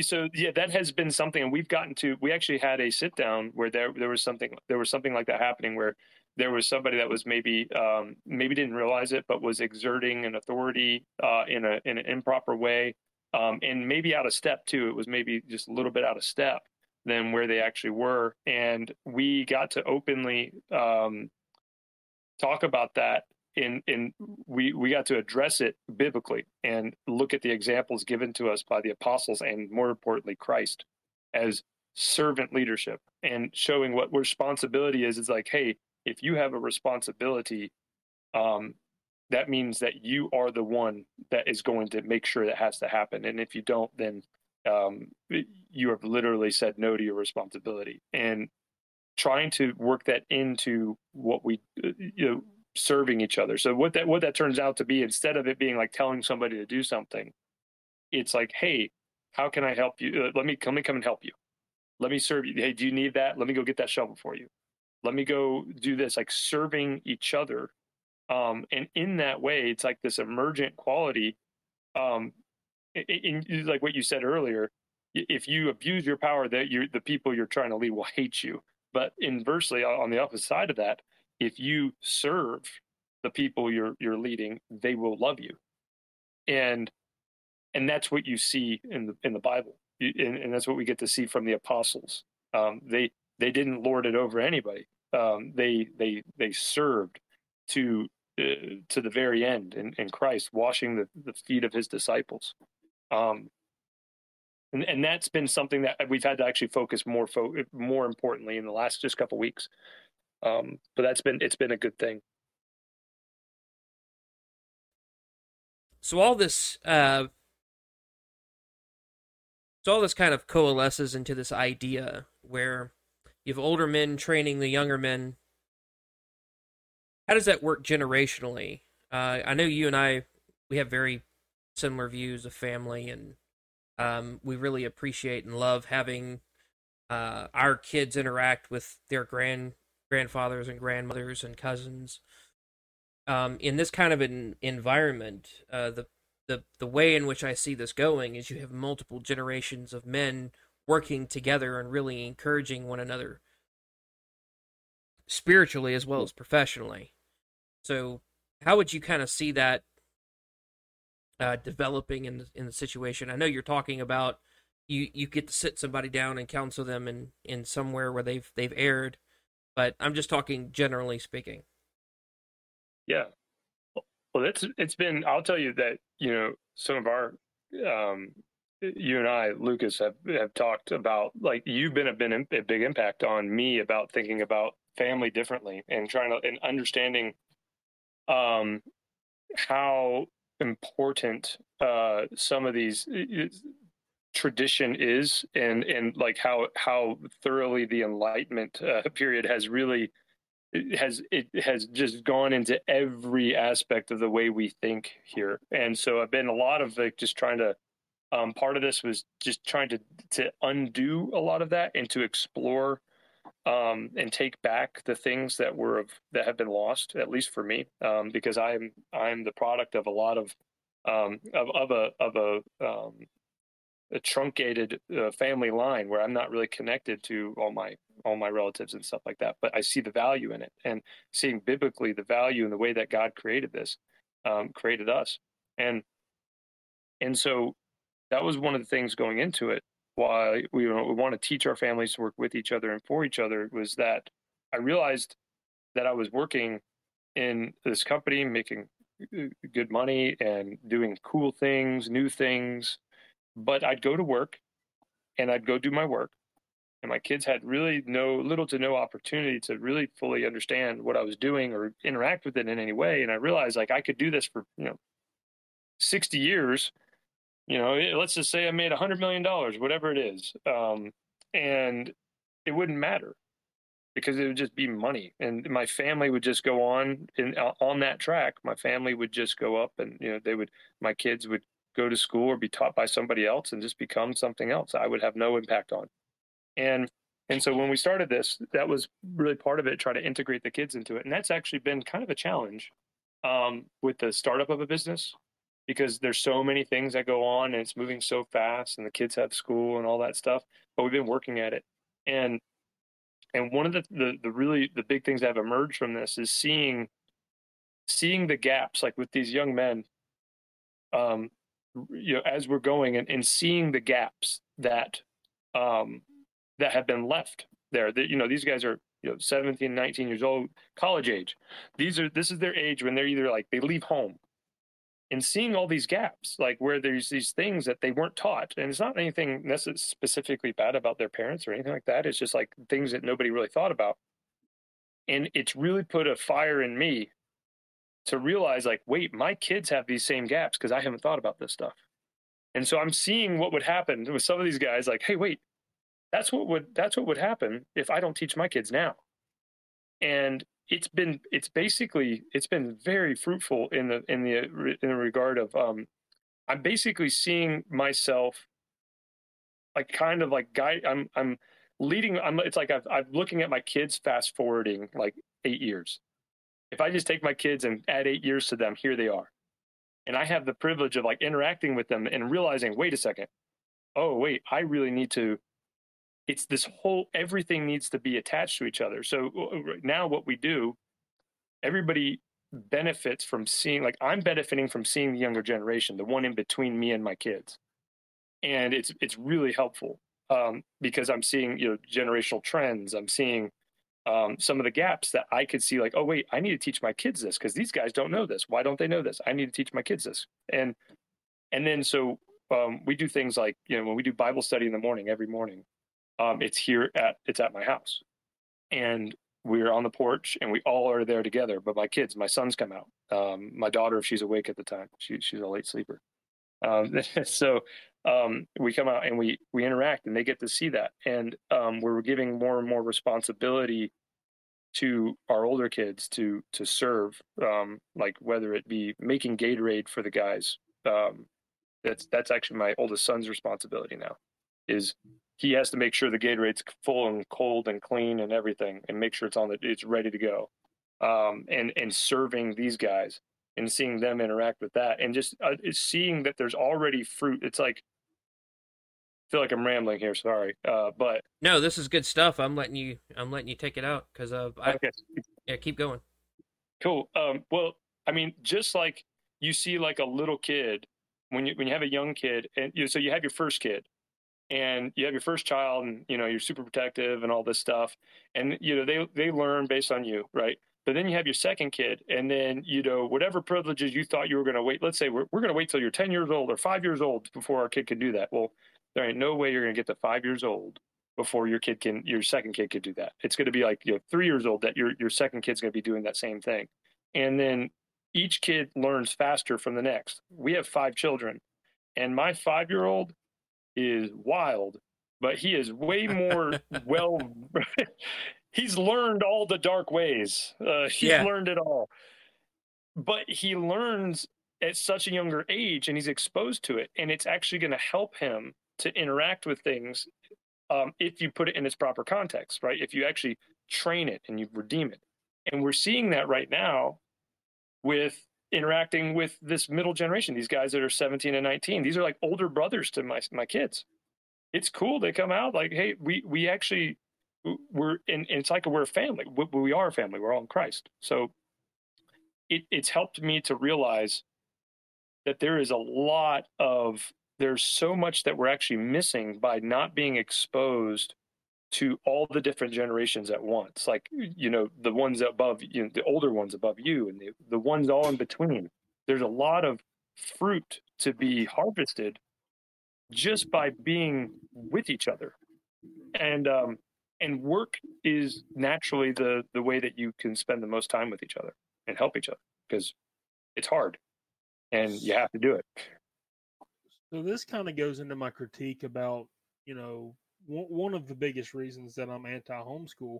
so yeah, that has been something, and we've gotten to. We actually had a sit down where there there was something there was something like that happening where there was somebody that was maybe um, maybe didn't realize it, but was exerting an authority uh, in a in an improper way, um, and maybe out of step too. It was maybe just a little bit out of step than where they actually were, and we got to openly um, talk about that. In in we we got to address it biblically and look at the examples given to us by the apostles and more importantly Christ as servant leadership and showing what responsibility is. It's like, hey, if you have a responsibility, um, that means that you are the one that is going to make sure that has to happen. And if you don't, then um, you have literally said no to your responsibility. And trying to work that into what we, uh, you know, serving each other. So what that what that turns out to be, instead of it being like telling somebody to do something, it's like, hey, how can I help you? Uh, let me let me come and help you. Let me serve you. Hey, do you need that? Let me go get that shovel for you let me go do this like serving each other um, and in that way it's like this emergent quality um, in, in, like what you said earlier if you abuse your power that you the people you're trying to lead will hate you. But inversely on the opposite side of that if you serve the people you're you're leading they will love you. And and that's what you see in the in the bible. And, and that's what we get to see from the apostles. Um, they they didn't lord it over anybody. Um, they they they served to uh, to the very end in, in Christ, washing the, the feet of his disciples. Um, and, and that's been something that we've had to actually focus more fo- more importantly in the last just couple weeks. Um, but that's been it's been a good thing. So all this uh, so all this kind of coalesces into this idea where you have older men training the younger men. How does that work generationally? Uh, I know you and I, we have very similar views of family, and um, we really appreciate and love having uh, our kids interact with their grand grandfathers and grandmothers and cousins. Um, in this kind of an environment, uh, the the the way in which I see this going is you have multiple generations of men working together and really encouraging one another spiritually as well as professionally. So, how would you kind of see that uh, developing in the, in the situation? I know you're talking about you you get to sit somebody down and counsel them in in somewhere where they've they've erred, but I'm just talking generally speaking. Yeah, well, it's it's been. I'll tell you that you know some of our um, you and I, Lucas, have have talked about like you've been a been a big impact on me about thinking about family differently and trying to and understanding um how important uh some of these tradition is and and like how how thoroughly the enlightenment uh, period has really has it has just gone into every aspect of the way we think here. And so i've been a lot of like just trying to um, part of this was just trying to to undo a lot of that and to explore um, and take back the things that were of, that have been lost, at least for me, um, because I'm I'm the product of a lot of um, of, of a of a um, a truncated uh, family line where I'm not really connected to all my all my relatives and stuff like that. But I see the value in it, and seeing biblically the value in the way that God created this, um, created us, and and so that was one of the things going into it. Why we, we want to teach our families to work with each other and for each other was that I realized that I was working in this company, making uh, good money and doing cool things, new things. But I'd go to work and I'd go do my work. And my kids had really no little to no opportunity to really fully understand what I was doing or interact with it in any way. And I realized like I could do this for, you know, 60 years. You know, let's just say I made a hundred million dollars, whatever it is. Um, and it wouldn't matter because it would just be money. And my family would just go on in on that track. My family would just go up and you know they would my kids would go to school or be taught by somebody else and just become something else i would have no impact on. And and so when we started this that was really part of it try to integrate the kids into it. And that's actually been kind of a challenge um, with the startup of a business because there's so many things that go on and it's moving so fast and the kids have school and all that stuff but we've been working at it. And and one of the, the, the really the big things that have emerged from this is seeing seeing the gaps like with these young men um you know as we're going and, and seeing the gaps that um that have been left there. That you know these guys are you know 17 19 years old college age. These are this is their age when they're either like they leave home and seeing all these gaps, like where there's these things that they weren't taught. And it's not anything necessarily specifically bad about their parents or anything like that. It's just like things that nobody really thought about. And it's really put a fire in me to realize, like, wait, my kids have these same gaps because I haven't thought about this stuff. And so I'm seeing what would happen with some of these guys, like, hey, wait, that's what would that's what would happen if I don't teach my kids now. And it's been it's basically it's been very fruitful in the in the in the regard of um i'm basically seeing myself like kind of like guide i'm i'm leading i'm it's like I've, i'm looking at my kids fast forwarding like eight years. If i just take my kids and add eight years to them here they are. And i have the privilege of like interacting with them and realizing wait a second. Oh wait i really need to it's this whole everything needs to be attached to each other. So now what we do everybody benefits from seeing like i'm benefiting from seeing the younger generation the one in between me and my kids. And it's it's really helpful um, because i'm seeing you know generational trends. I'm seeing um, some of the gaps that i could see like oh wait i need to teach my kids this because these guys don't know this. Why don't they know this? I need to teach my kids this. And and then so um, we do things like you know when we do bible study in the morning every morning um, it's here at it's at my house, and we're on the porch and we all are there together. But my kids, my sons come out. Um, my daughter, if she's awake at the time, she, she's a late sleeper. Um, [laughs] so um, we come out and we we interact, and they get to see that. And um, we're giving more and more responsibility to our older kids to to serve, um, like whether it be making Gatorade for the guys. Um, that's that's actually my oldest son's responsibility now. Is he has to make sure the Gatorade's full and cold and clean and everything, and make sure it's on the it's ready to go. Um, and and serving these guys and seeing them interact with that, and just uh, seeing that there's already fruit. It's like I feel like I'm rambling here. Sorry, uh, but no, this is good stuff. I'm letting you I'm letting you take it out because uh, I, okay. yeah, keep going. Cool. Um, well, I mean, just like you see, like a little kid when you when you have a young kid, and you so you have your first kid, and you have your first child and you know you're super protective and all this stuff and you know they they learn based on you right? But then you have your second kid and then you know whatever privileges you thought you were going to wait let's say we're, we're going to wait till you're 10 years old or 5 years old before our kid can do that. Well there ain't no way you're going to get to 5 years old before your kid can your second kid could do that. It's going to be like you know 3 years old that your your second kid's going to be doing that same thing. And then each kid learns faster from the next. We have 5 children and my 5 year old is wild, but he is way [laughs] more well. [laughs] he's learned all the dark ways. Uh, he's yeah. learned it all, but he learns at such a younger age, and he's exposed to it, and it's actually going to help him to interact with things um, if you put it in its proper context, right? If you actually train it and you redeem it, and we're seeing that right now with interacting with this middle generation, these guys that are 17 and 19. These are like older brothers to my my kids. It's cool. They come out like, hey, we we actually we're and, it's like we're a family. We, we are a family. We're all in Christ. So it, it's helped me to realize that there is a lot of there's so much that we're actually missing by not being exposed to all the different generations at once like you know the ones above you know the older ones above you and the, the ones all in between. There's a lot of fruit to be harvested just by being with each other. And um and work is naturally the the way that you can spend the most time with each other and help each other because it's hard and you have to do it. So this kind of goes into my critique about, you know, one of the biggest reasons that I'm anti homeschool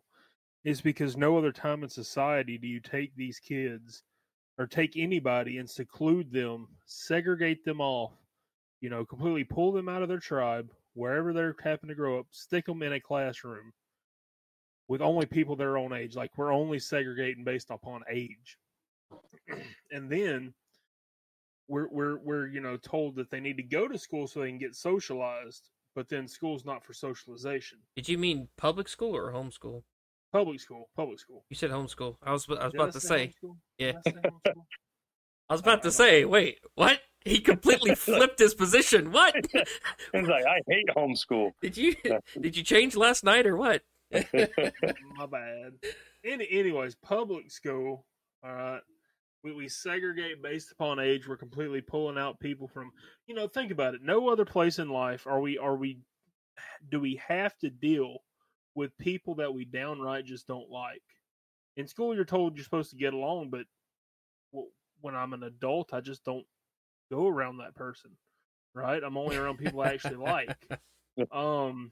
is because no other time in society do you take these kids or take anybody and seclude them, segregate them off, you know, completely pull them out of their tribe, wherever they're happen to grow up, stick them in a classroom with only people their own age. Like we're only segregating based upon age. [clears throat] and then we're we're we're you know told that they need to go to school so they can get socialized, but then school's not for socialization. Did you mean public school or homeschool? Public school, public school. You said homeschool. I was I was Did about to say. homeschool? Yeah. I say? [laughs] I was about to say. Wait, what? He completely [laughs] flipped his position. What? [laughs] it's like i hate homeschool Did you did you change last night or what? My bad. Any, anyways, public school. All right. We, we segregate based upon age. We're completely pulling out people from. You know, think about it. No other place in life are we are we. Do we have to deal with people that we downright just don't like? In school, you're told you're supposed to get along, but when I'm an adult, I just don't go around that person. Right? I'm only around people I actually like. [laughs] Um,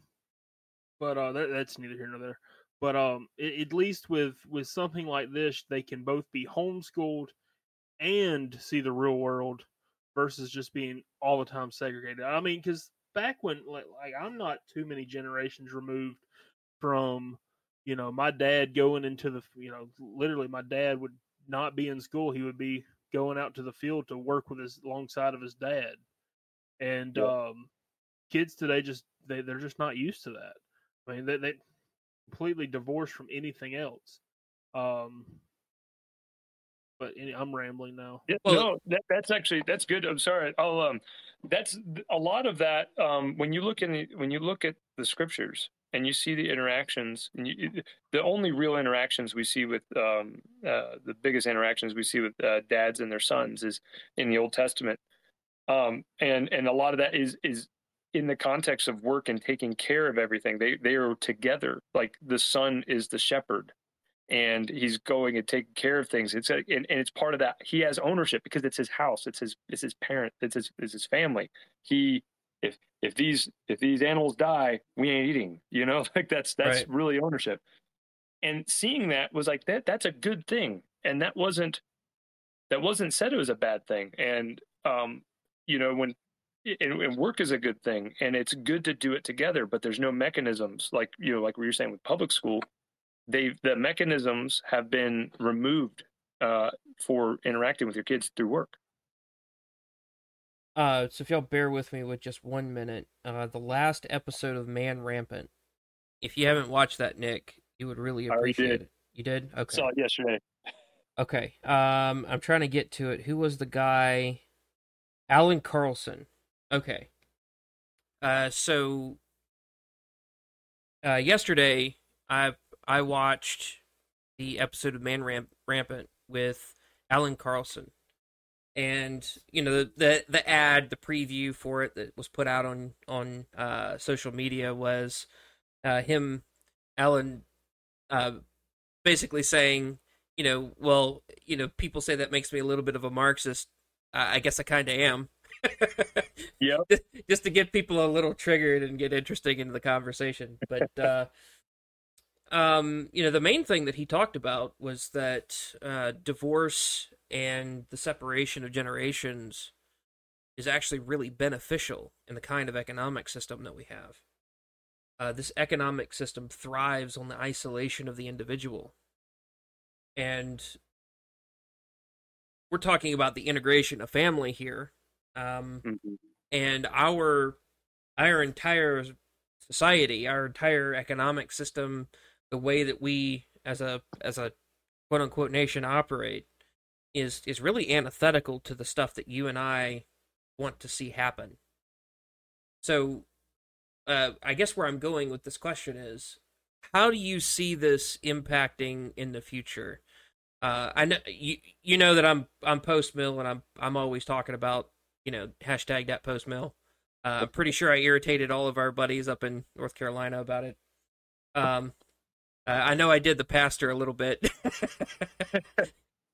but uh, that, that's neither here nor there. But um, a- at least with with something like this, they can both be homeschooled and see the real world versus just being all the time segregated. I mean, because back when like, like I'm not too many generations removed from you know my dad going into the you know literally my dad would not be in school he would be going out to the field to work with his alongside of his dad and Yeah. um kids today just they they're just not used to that i mean they they completely divorced from anything else um but i'm rambling now Yeah, Well- no, that, that's actually that's good. I'm sorry. I'll um, that's a lot of that. Um, when you look in the, when you look at the scriptures and you see the interactions, and you, the only real interactions we see with um, uh, the biggest interactions we see with uh, dads and their sons is in the Old Testament, um, and and a lot of that is is in the context of work and taking care of everything. They they are together. Like the son is the shepherd and he's going and taking care of things. It's a, and, and it's part of that. He has ownership because it's his house. It's his it's his parent. It's his it's his family. He if if these if these animals die, we ain't eating. You know, [laughs] like that's that's Right. really ownership. And seeing that was like that that's a good thing. And that wasn't that wasn't said it was a bad thing. And um, you know, when and, and work is a good thing and it's good to do it together, but there's no mechanisms like you know, like we were saying with public school they the mechanisms have been removed uh, for interacting with your kids through work. Uh, so if y'all bear with me with just one minute, uh, the last episode of Man Rampant. If you haven't watched that, Nick, you would really I appreciate did. it. You did? Okay. Saw it yesterday. Okay. Um, I'm trying to get to it. Who was the guy? Allan Carlson. Okay. Uh, so uh, yesterday I I watched the episode of Man Ramp- Rampant with Allan Carlson, and you know the, the the ad, the preview for it that was put out on on uh, social media was uh, him, Alan, uh, basically saying you know, well, you know, people say that makes me a little bit of a Marxist. I I guess I kind of am. yeah. [laughs] Just- Just to get people a little triggered and get interesting into the conversation. But, uh, um, you know, the main thing that he talked about was that uh, divorce and the separation of generations is actually really beneficial in the kind of economic system that we have. Uh, this economic system thrives on the isolation of the individual and we're talking about the integration of family here um, Mhm. and our our entire society our entire economic system the way that we as a as a quote unquote nation operate is is really antithetical to the stuff that you and I want to see happen so uh, I guess where I'm going with this question is how do you see this impacting in the future? Uh, I know you you know that I'm I'm post mill and I'm I'm always talking about you know hashtag that post mill. Uh, I'm pretty sure I irritated all of our buddies up in North Carolina about it. Um, uh, I know I did the pastor a little bit.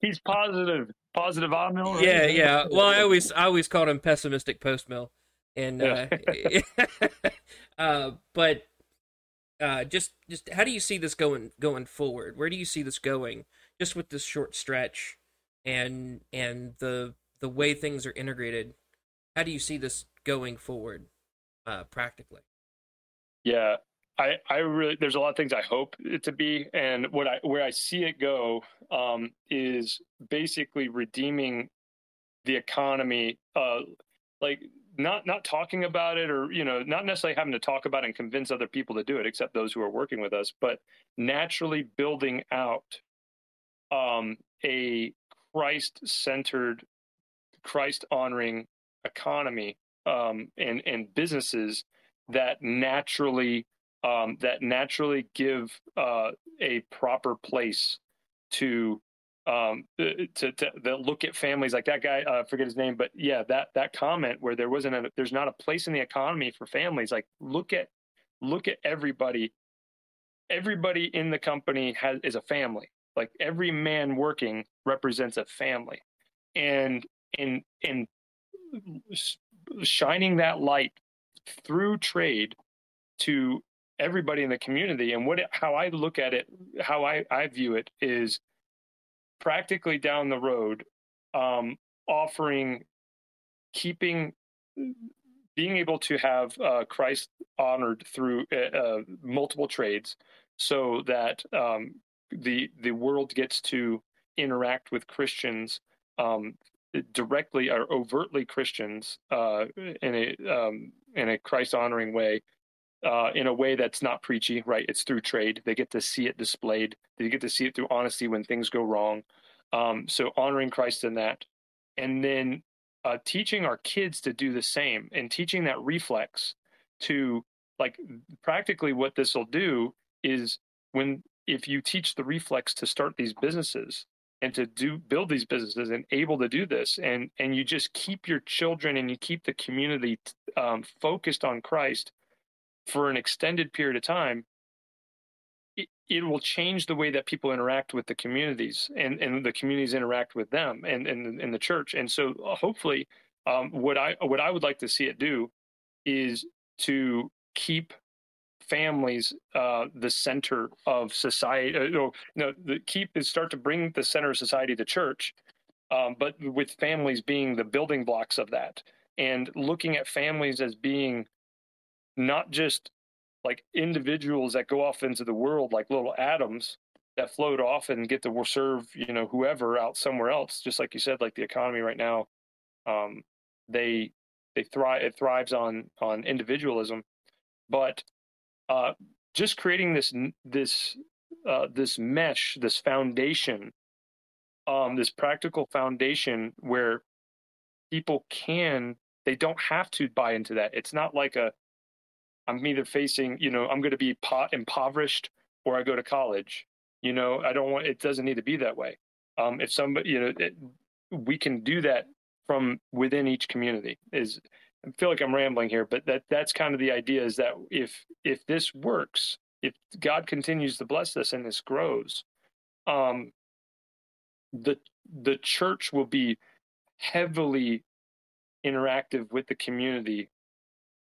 He's positive, positive on mill. Right? Yeah, yeah. Well, I always I always called him pessimistic post mill, and uh, [laughs] uh, but uh, just just how do you see this going going forward? Where do you see this going? Just with this short stretch, and and the the way things are integrated, how do you see this going forward, uh, practically? Yeah, I I really there's a lot of things I hope it to be, and what I where I see it go um, is basically redeeming the economy. Uh, like not not talking about it or you know not necessarily having to talk about and convince other people to do it except those who are working with us but naturally building out um, a christ centered christ honoring economy um, and and businesses that naturally um, that naturally give uh, a proper place to um, uh, to, to, to look at families like that guy. Uh, forget his name, but yeah, that that comment where there wasn't a there's not a place in the economy for families. Like look at look at everybody. Everybody in the company has is a family. Like every man working represents a family, and in in shining that light through trade to everybody in the community. And what how I look at it how I, I view it is practically down the road um, offering keeping being able to have uh, Christ honored through uh, uh, multiple trades so that um, the the world gets to interact with Christians um, directly or overtly Christians uh, in a um, in a Christ honoring way, uh, in a way that's not preachy. Right? It's through trade. They get to see it displayed. They get to see it through honesty when things go wrong. Um, so honoring Christ in that, and then uh, teaching our kids to do the same, and teaching that reflex to like practically what this will do is when if you teach the reflex to start these businesses and to do build these businesses and able to do this and and you just keep your children and you keep the community um, focused on christ for an extended period of time it, it will change the way that people interact with the communities and and the communities interact with them and and in the church and so uh, hopefully um, what i what i would like to see it do is to keep families uh, the center of society. Uh, no, the keep is start to bring the center of society to church, um, but with families being the building blocks of that, and looking at families as being not just like individuals that go off into the world like little atoms that float off and get to serve you know whoever out somewhere else just like you said like the economy right now um, they they thrive it thrives on on individualism but uh, just creating this this uh, this mesh, this foundation, um, this practical foundation where people can they don't have to buy into that. It's not like a I'm either facing you know I'm going to be pot impoverished or I go to college. You know I don't want it doesn't need to be that way. Um, if somebody you know it, we can do that from within each community is I feel like I'm rambling here, but that that's kind of the idea is that if if this works, if God continues to bless this and this grows, um, the the church will be heavily interactive with the community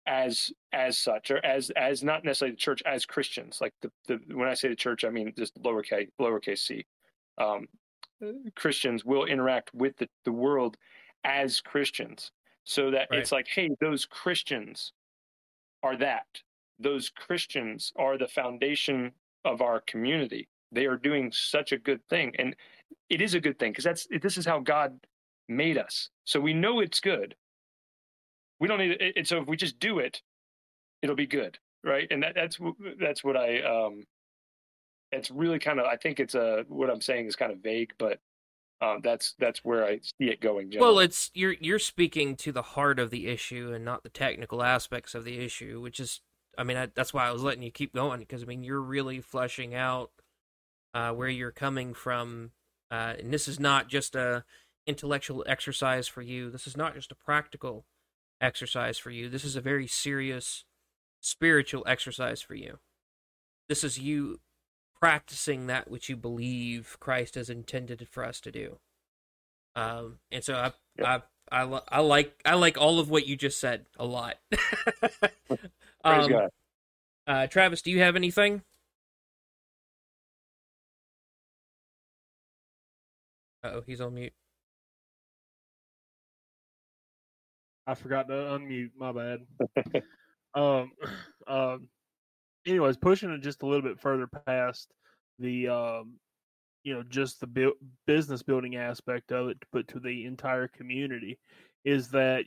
as as such or as as not necessarily the church as christians like the, the when i say the church i mean just lowercase lowercase c. Um, christians will interact with the, the world as christians so that right. it's like hey those christians are that. Those christians are the foundation of our community. They are doing such a good thing and it is a good thing because that's this is how god made us. So we know it's good we don't need it And so if we just do it it'll be good right and that, that's that's what i um it's really kind of i think it's a what i'm saying is kind of vague but um, that's that's where I see it going. Generally. Well, it's you're you're speaking to the heart of the issue and not the technical aspects of the issue, which is I mean, I, that's why I was letting you keep going because I mean, you're really fleshing out uh, where you're coming from, uh, and this is not just a intellectual exercise for you. This is not just a practical exercise for you. This is a very serious spiritual exercise for you. This is you practicing that which you believe Christ has intended for us to do. Um, and so I, yep. I, I, I like, I like all of what you just said a lot. [laughs] [laughs] um, God. Uh, Travis, do you have anything? oh, he's on mute. I forgot to unmute. My bad. [laughs] um, [sighs] um. Anyways, pushing it just a little bit further past the um, you know, just the bu- business building aspect of it, but to the entire community, is that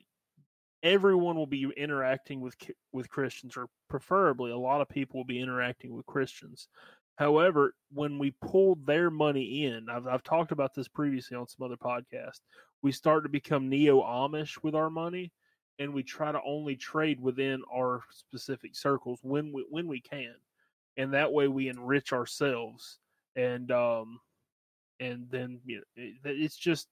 everyone will be interacting with with Christians, or preferably a lot of people will be interacting with Christians. However, when we pull their money in, I've, I've talked about this previously on some other podcasts. We start to become neo Amish with our money, and we try to only trade within our specific circles when we when we can, and that way we enrich ourselves. And um, and then you know, it's just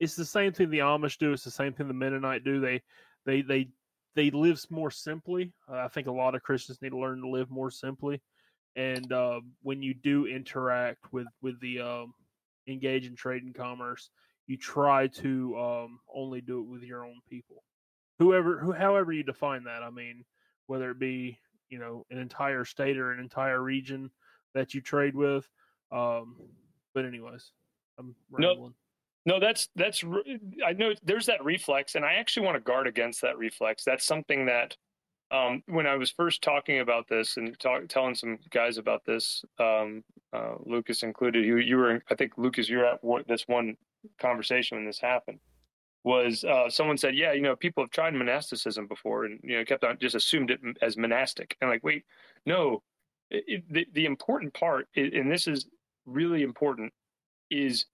it's the same thing the Amish do. It's the same thing the Mennonite do. They they they they live more simply. Uh, I think a lot of Christians need to learn to live more simply. And uh, when you do interact with with the um, engage in trade and commerce, you try to um, only do it with your own people, whoever who however you define that. I mean, whether it be you know an entire state or an entire region that you trade with. Um, but anyways, I'm rambling. No, no, that's that's. I know there's that reflex, and I actually want to guard against that reflex. That's something that, um, when I was first talking about this and talk, telling some guys about this, um, uh, Lucas included. You you were, I think, Lucas, you're at this one conversation when this happened. Was uh, someone said, yeah, you know, people have tried monasticism before, and you know, kept on just assumed it as monastic, and like, wait, no. It, the the important part, and this is really important is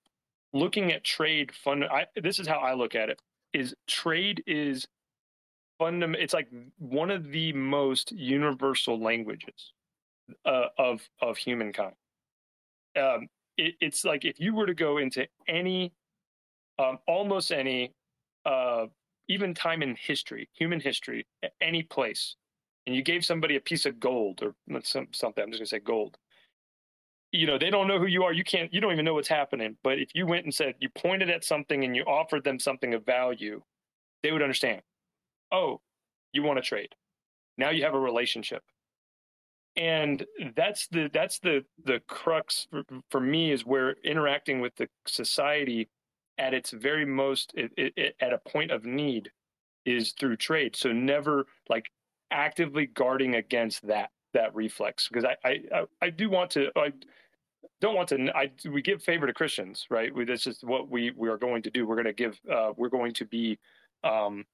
looking at trade fund I, this is how i look at it is trade is fundamental it's like one of the most universal languages uh, of of humankind. Um, it, it's like if you were to go into any um, almost any uh, even time in history human history any place and you gave somebody a piece of gold or some, something i'm just going to say gold you know they don't know who you are you can't you don't even know what's happening but if you went and said you pointed at something and you offered them something of value they would understand oh you want to trade. Now you have a relationship. And that's the that's the the crux for, for me is where interacting with the society at its very most it, it, at a point of need is through trade. So never like actively guarding against that that reflex. Because I, I I do want to I don't want to I we give favor to Christians right? We, this is what we we are going to do. We're going to give uh, we're going to be um,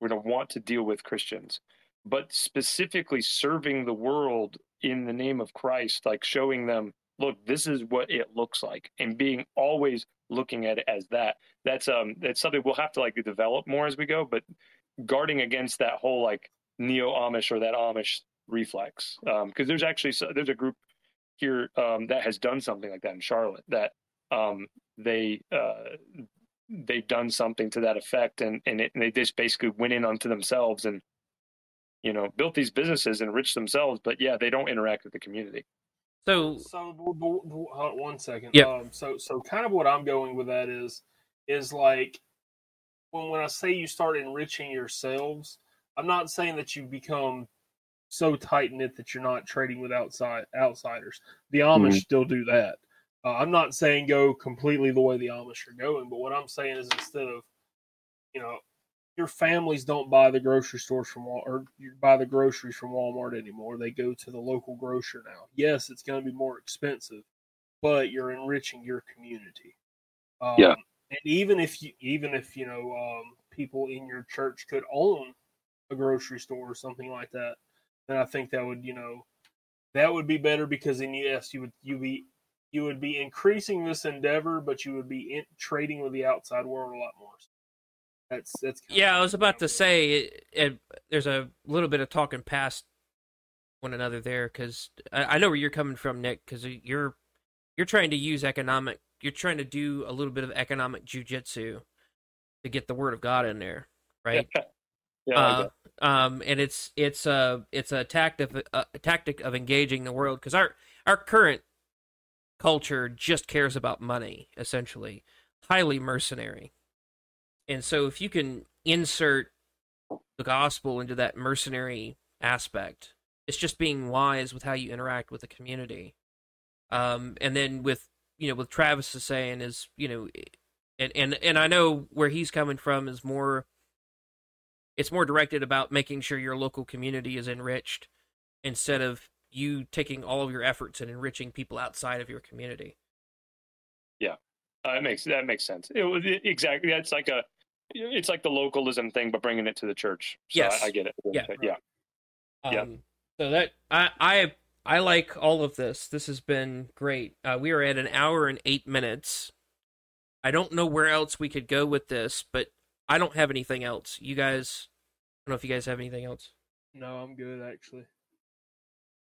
going to want to deal with Christians but specifically serving the world in the name of Christ like showing them look this is what it looks like and being always looking at it as that. That's um that's something we'll have to like develop more as we go but guarding against that whole like neo Amish or that Amish reflex because um, there's actually there's a group here um, that has done something like that in Charlotte that um, they uh, they've done something to that effect and and, it, and, they just basically went in onto themselves and you know built these businesses and enriched themselves but yeah they don't interact with the community so so one second yeah um, so so kind of what i'm going with that is is like when when i say you start enriching yourselves i'm not saying that you become so tight knit that you're not trading with outside outsiders. The Amish mm-hmm. still do that. Uh, I'm not saying go completely the way the Amish are going, but what I'm saying is instead of, you know, your families don't buy the grocery stores from Wal- or you buy the groceries from Walmart anymore. They go to the local grocer now. Yes, it's going to be more expensive, but you're enriching your community. Um, yeah. And even if you, even if you know, um, people in your church could own a grocery store or something like that, then I think that would you know that would be better because then yes you would you be you would be increasing this endeavor, but you would be in, trading with the outside world a lot more. That's that's yeah. I was about to say it, it, there's a little bit of talking past one another there because I, I know where you're coming from, Nick. Because you're you're trying to use economic, you're trying to do a little bit of economic jujitsu to get the word of God in there, right? [laughs] Yeah, like uh, um, and it's it's a it's a tactic a tactic of engaging the world because our our current culture just cares about money, essentially, highly mercenary, and so if you can insert the gospel into that mercenary aspect, it's just being wise with how you interact with the community, um, and then with you know with Travis is saying is you know, and and and I know where he's coming from is more it's more directed about making sure your local community is enriched instead of you taking all of your efforts and enriching people outside of your community. Yeah, uh, that makes that makes sense. It was it, exactly. That's like a, it's like the localism thing, but bringing it to the church. So Yes. I, I get it. Yeah. yeah. Yeah. Um, so that I I I like all of this. This has been great. Uh, we are at an hour and eight minutes. I don't know where else we could go with this, but I don't have anything else. You guys, I don't know if you guys have anything else. No, I'm good actually.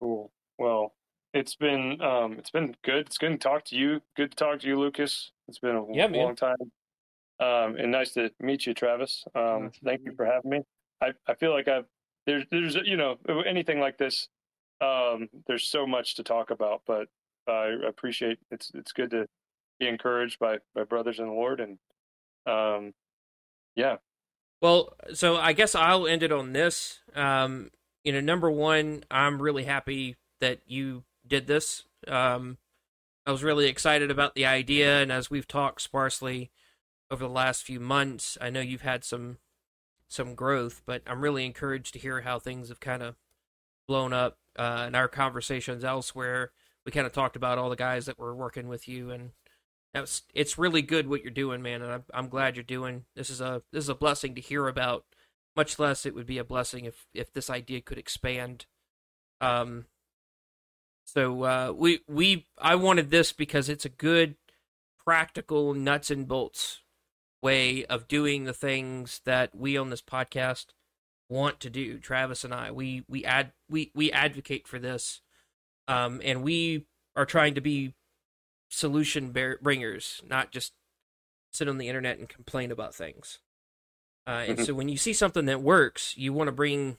Cool. Well, it's been um, it's been good. It's good to talk to you. Good to talk to you, Lucas. It's been a Yeah, man. long time. Um, and nice to meet you, Travis. Um, Nice thank you you. for having me. I, I feel like I've there's there's you know anything like this. Um, there's so much to talk about, but I appreciate it's it's good to be encouraged by by brothers in the Lord and um, yeah, Well, so I guess I'll end it on this. Um, you know, number one, I'm really happy that you did this. Um, I was really excited about the idea, and as we've talked sparsely over the last few months, I know you've had some some growth, but I'm really encouraged to hear how things have kind of blown up uh, in our conversations elsewhere. We kind of talked about all the guys that were working with you, and that's it's really good what you're doing, man. And I'm I'm glad you're doing. This is a this is a blessing to hear about. Much less, it would be a blessing if if this idea could expand. Um. So uh, we we I wanted this because it's a good, practical nuts and bolts way of doing the things that we on this podcast want to do. Travis and I, we we ad we we advocate for this, um, and we are trying to be solution bear- bringers, not just sit on the internet and complain about things. Uh, and Mhm. so when you see something that works, you want to bring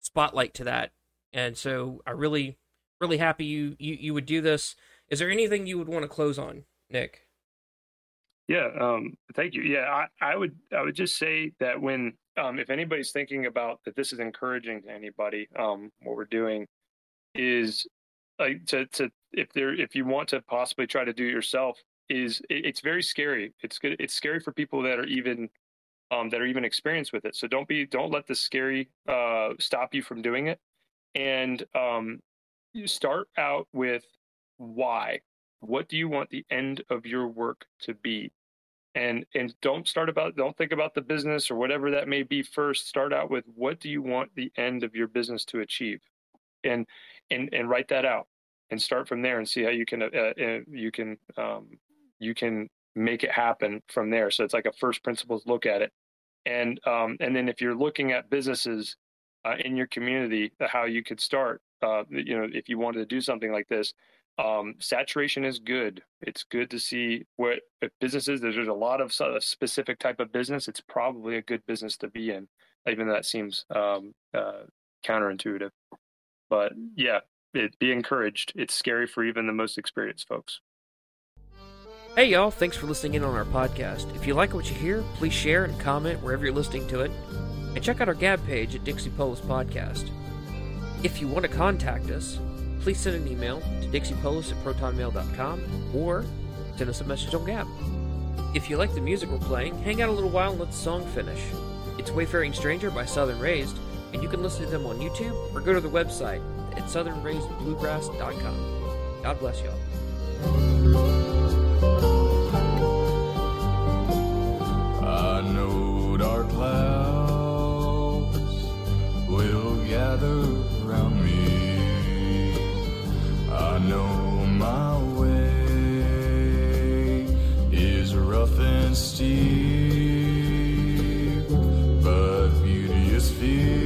spotlight to that. And so I really, really happy you, you you would do this. Is there anything you would want to close on, Nick? Yeah, um, thank you. Yeah, I, I would I would just say that when um, if anybody's thinking about that this is encouraging to anybody, um, what we're doing is like to to if there if you want to possibly try to do it yourself is it, it's very scary. It's good. It's scary for people that are even um, that are even experienced with it. So don't be don't let the scary uh, stop you from doing it. And um, you start out with why. What do you want the end of your work to be? And and don't start about don't think about the business or whatever that may be first. Start out with what do you want the end of your business to achieve, and and and write that out and start from there and see how you can uh, uh, you can um, you can make it happen from there. So it's like a first principles look at it, and um, and then if you're looking at businesses uh, in your community, how you could start. Uh, you know, if you wanted to do something like this, um, saturation is good. It's good to see what if businesses. There's, there's a lot of sort of specific type of business. It's probably a good business to be in, even though that seems um, uh, counterintuitive. But yeah, it, be encouraged. It's scary for even the most experienced folks. Hey y'all, thanks for listening in on our podcast. If you like what you hear, please share and comment wherever you're listening to it. And check out our Gab page at Dixie Polis Podcast. If you want to contact us, please send an email to dixiepolis at protonmail.com or send us a message on Gab. If you like the music we're playing, hang out a little while and let the song finish. It's Wayfaring Stranger by Southern Raised, and you can listen to them on YouTube or go to their website at southernraisedbluegrass.com. God bless y'all. I know dark clouds will gather around me. I know my way is rough and steep, but beauty is fear.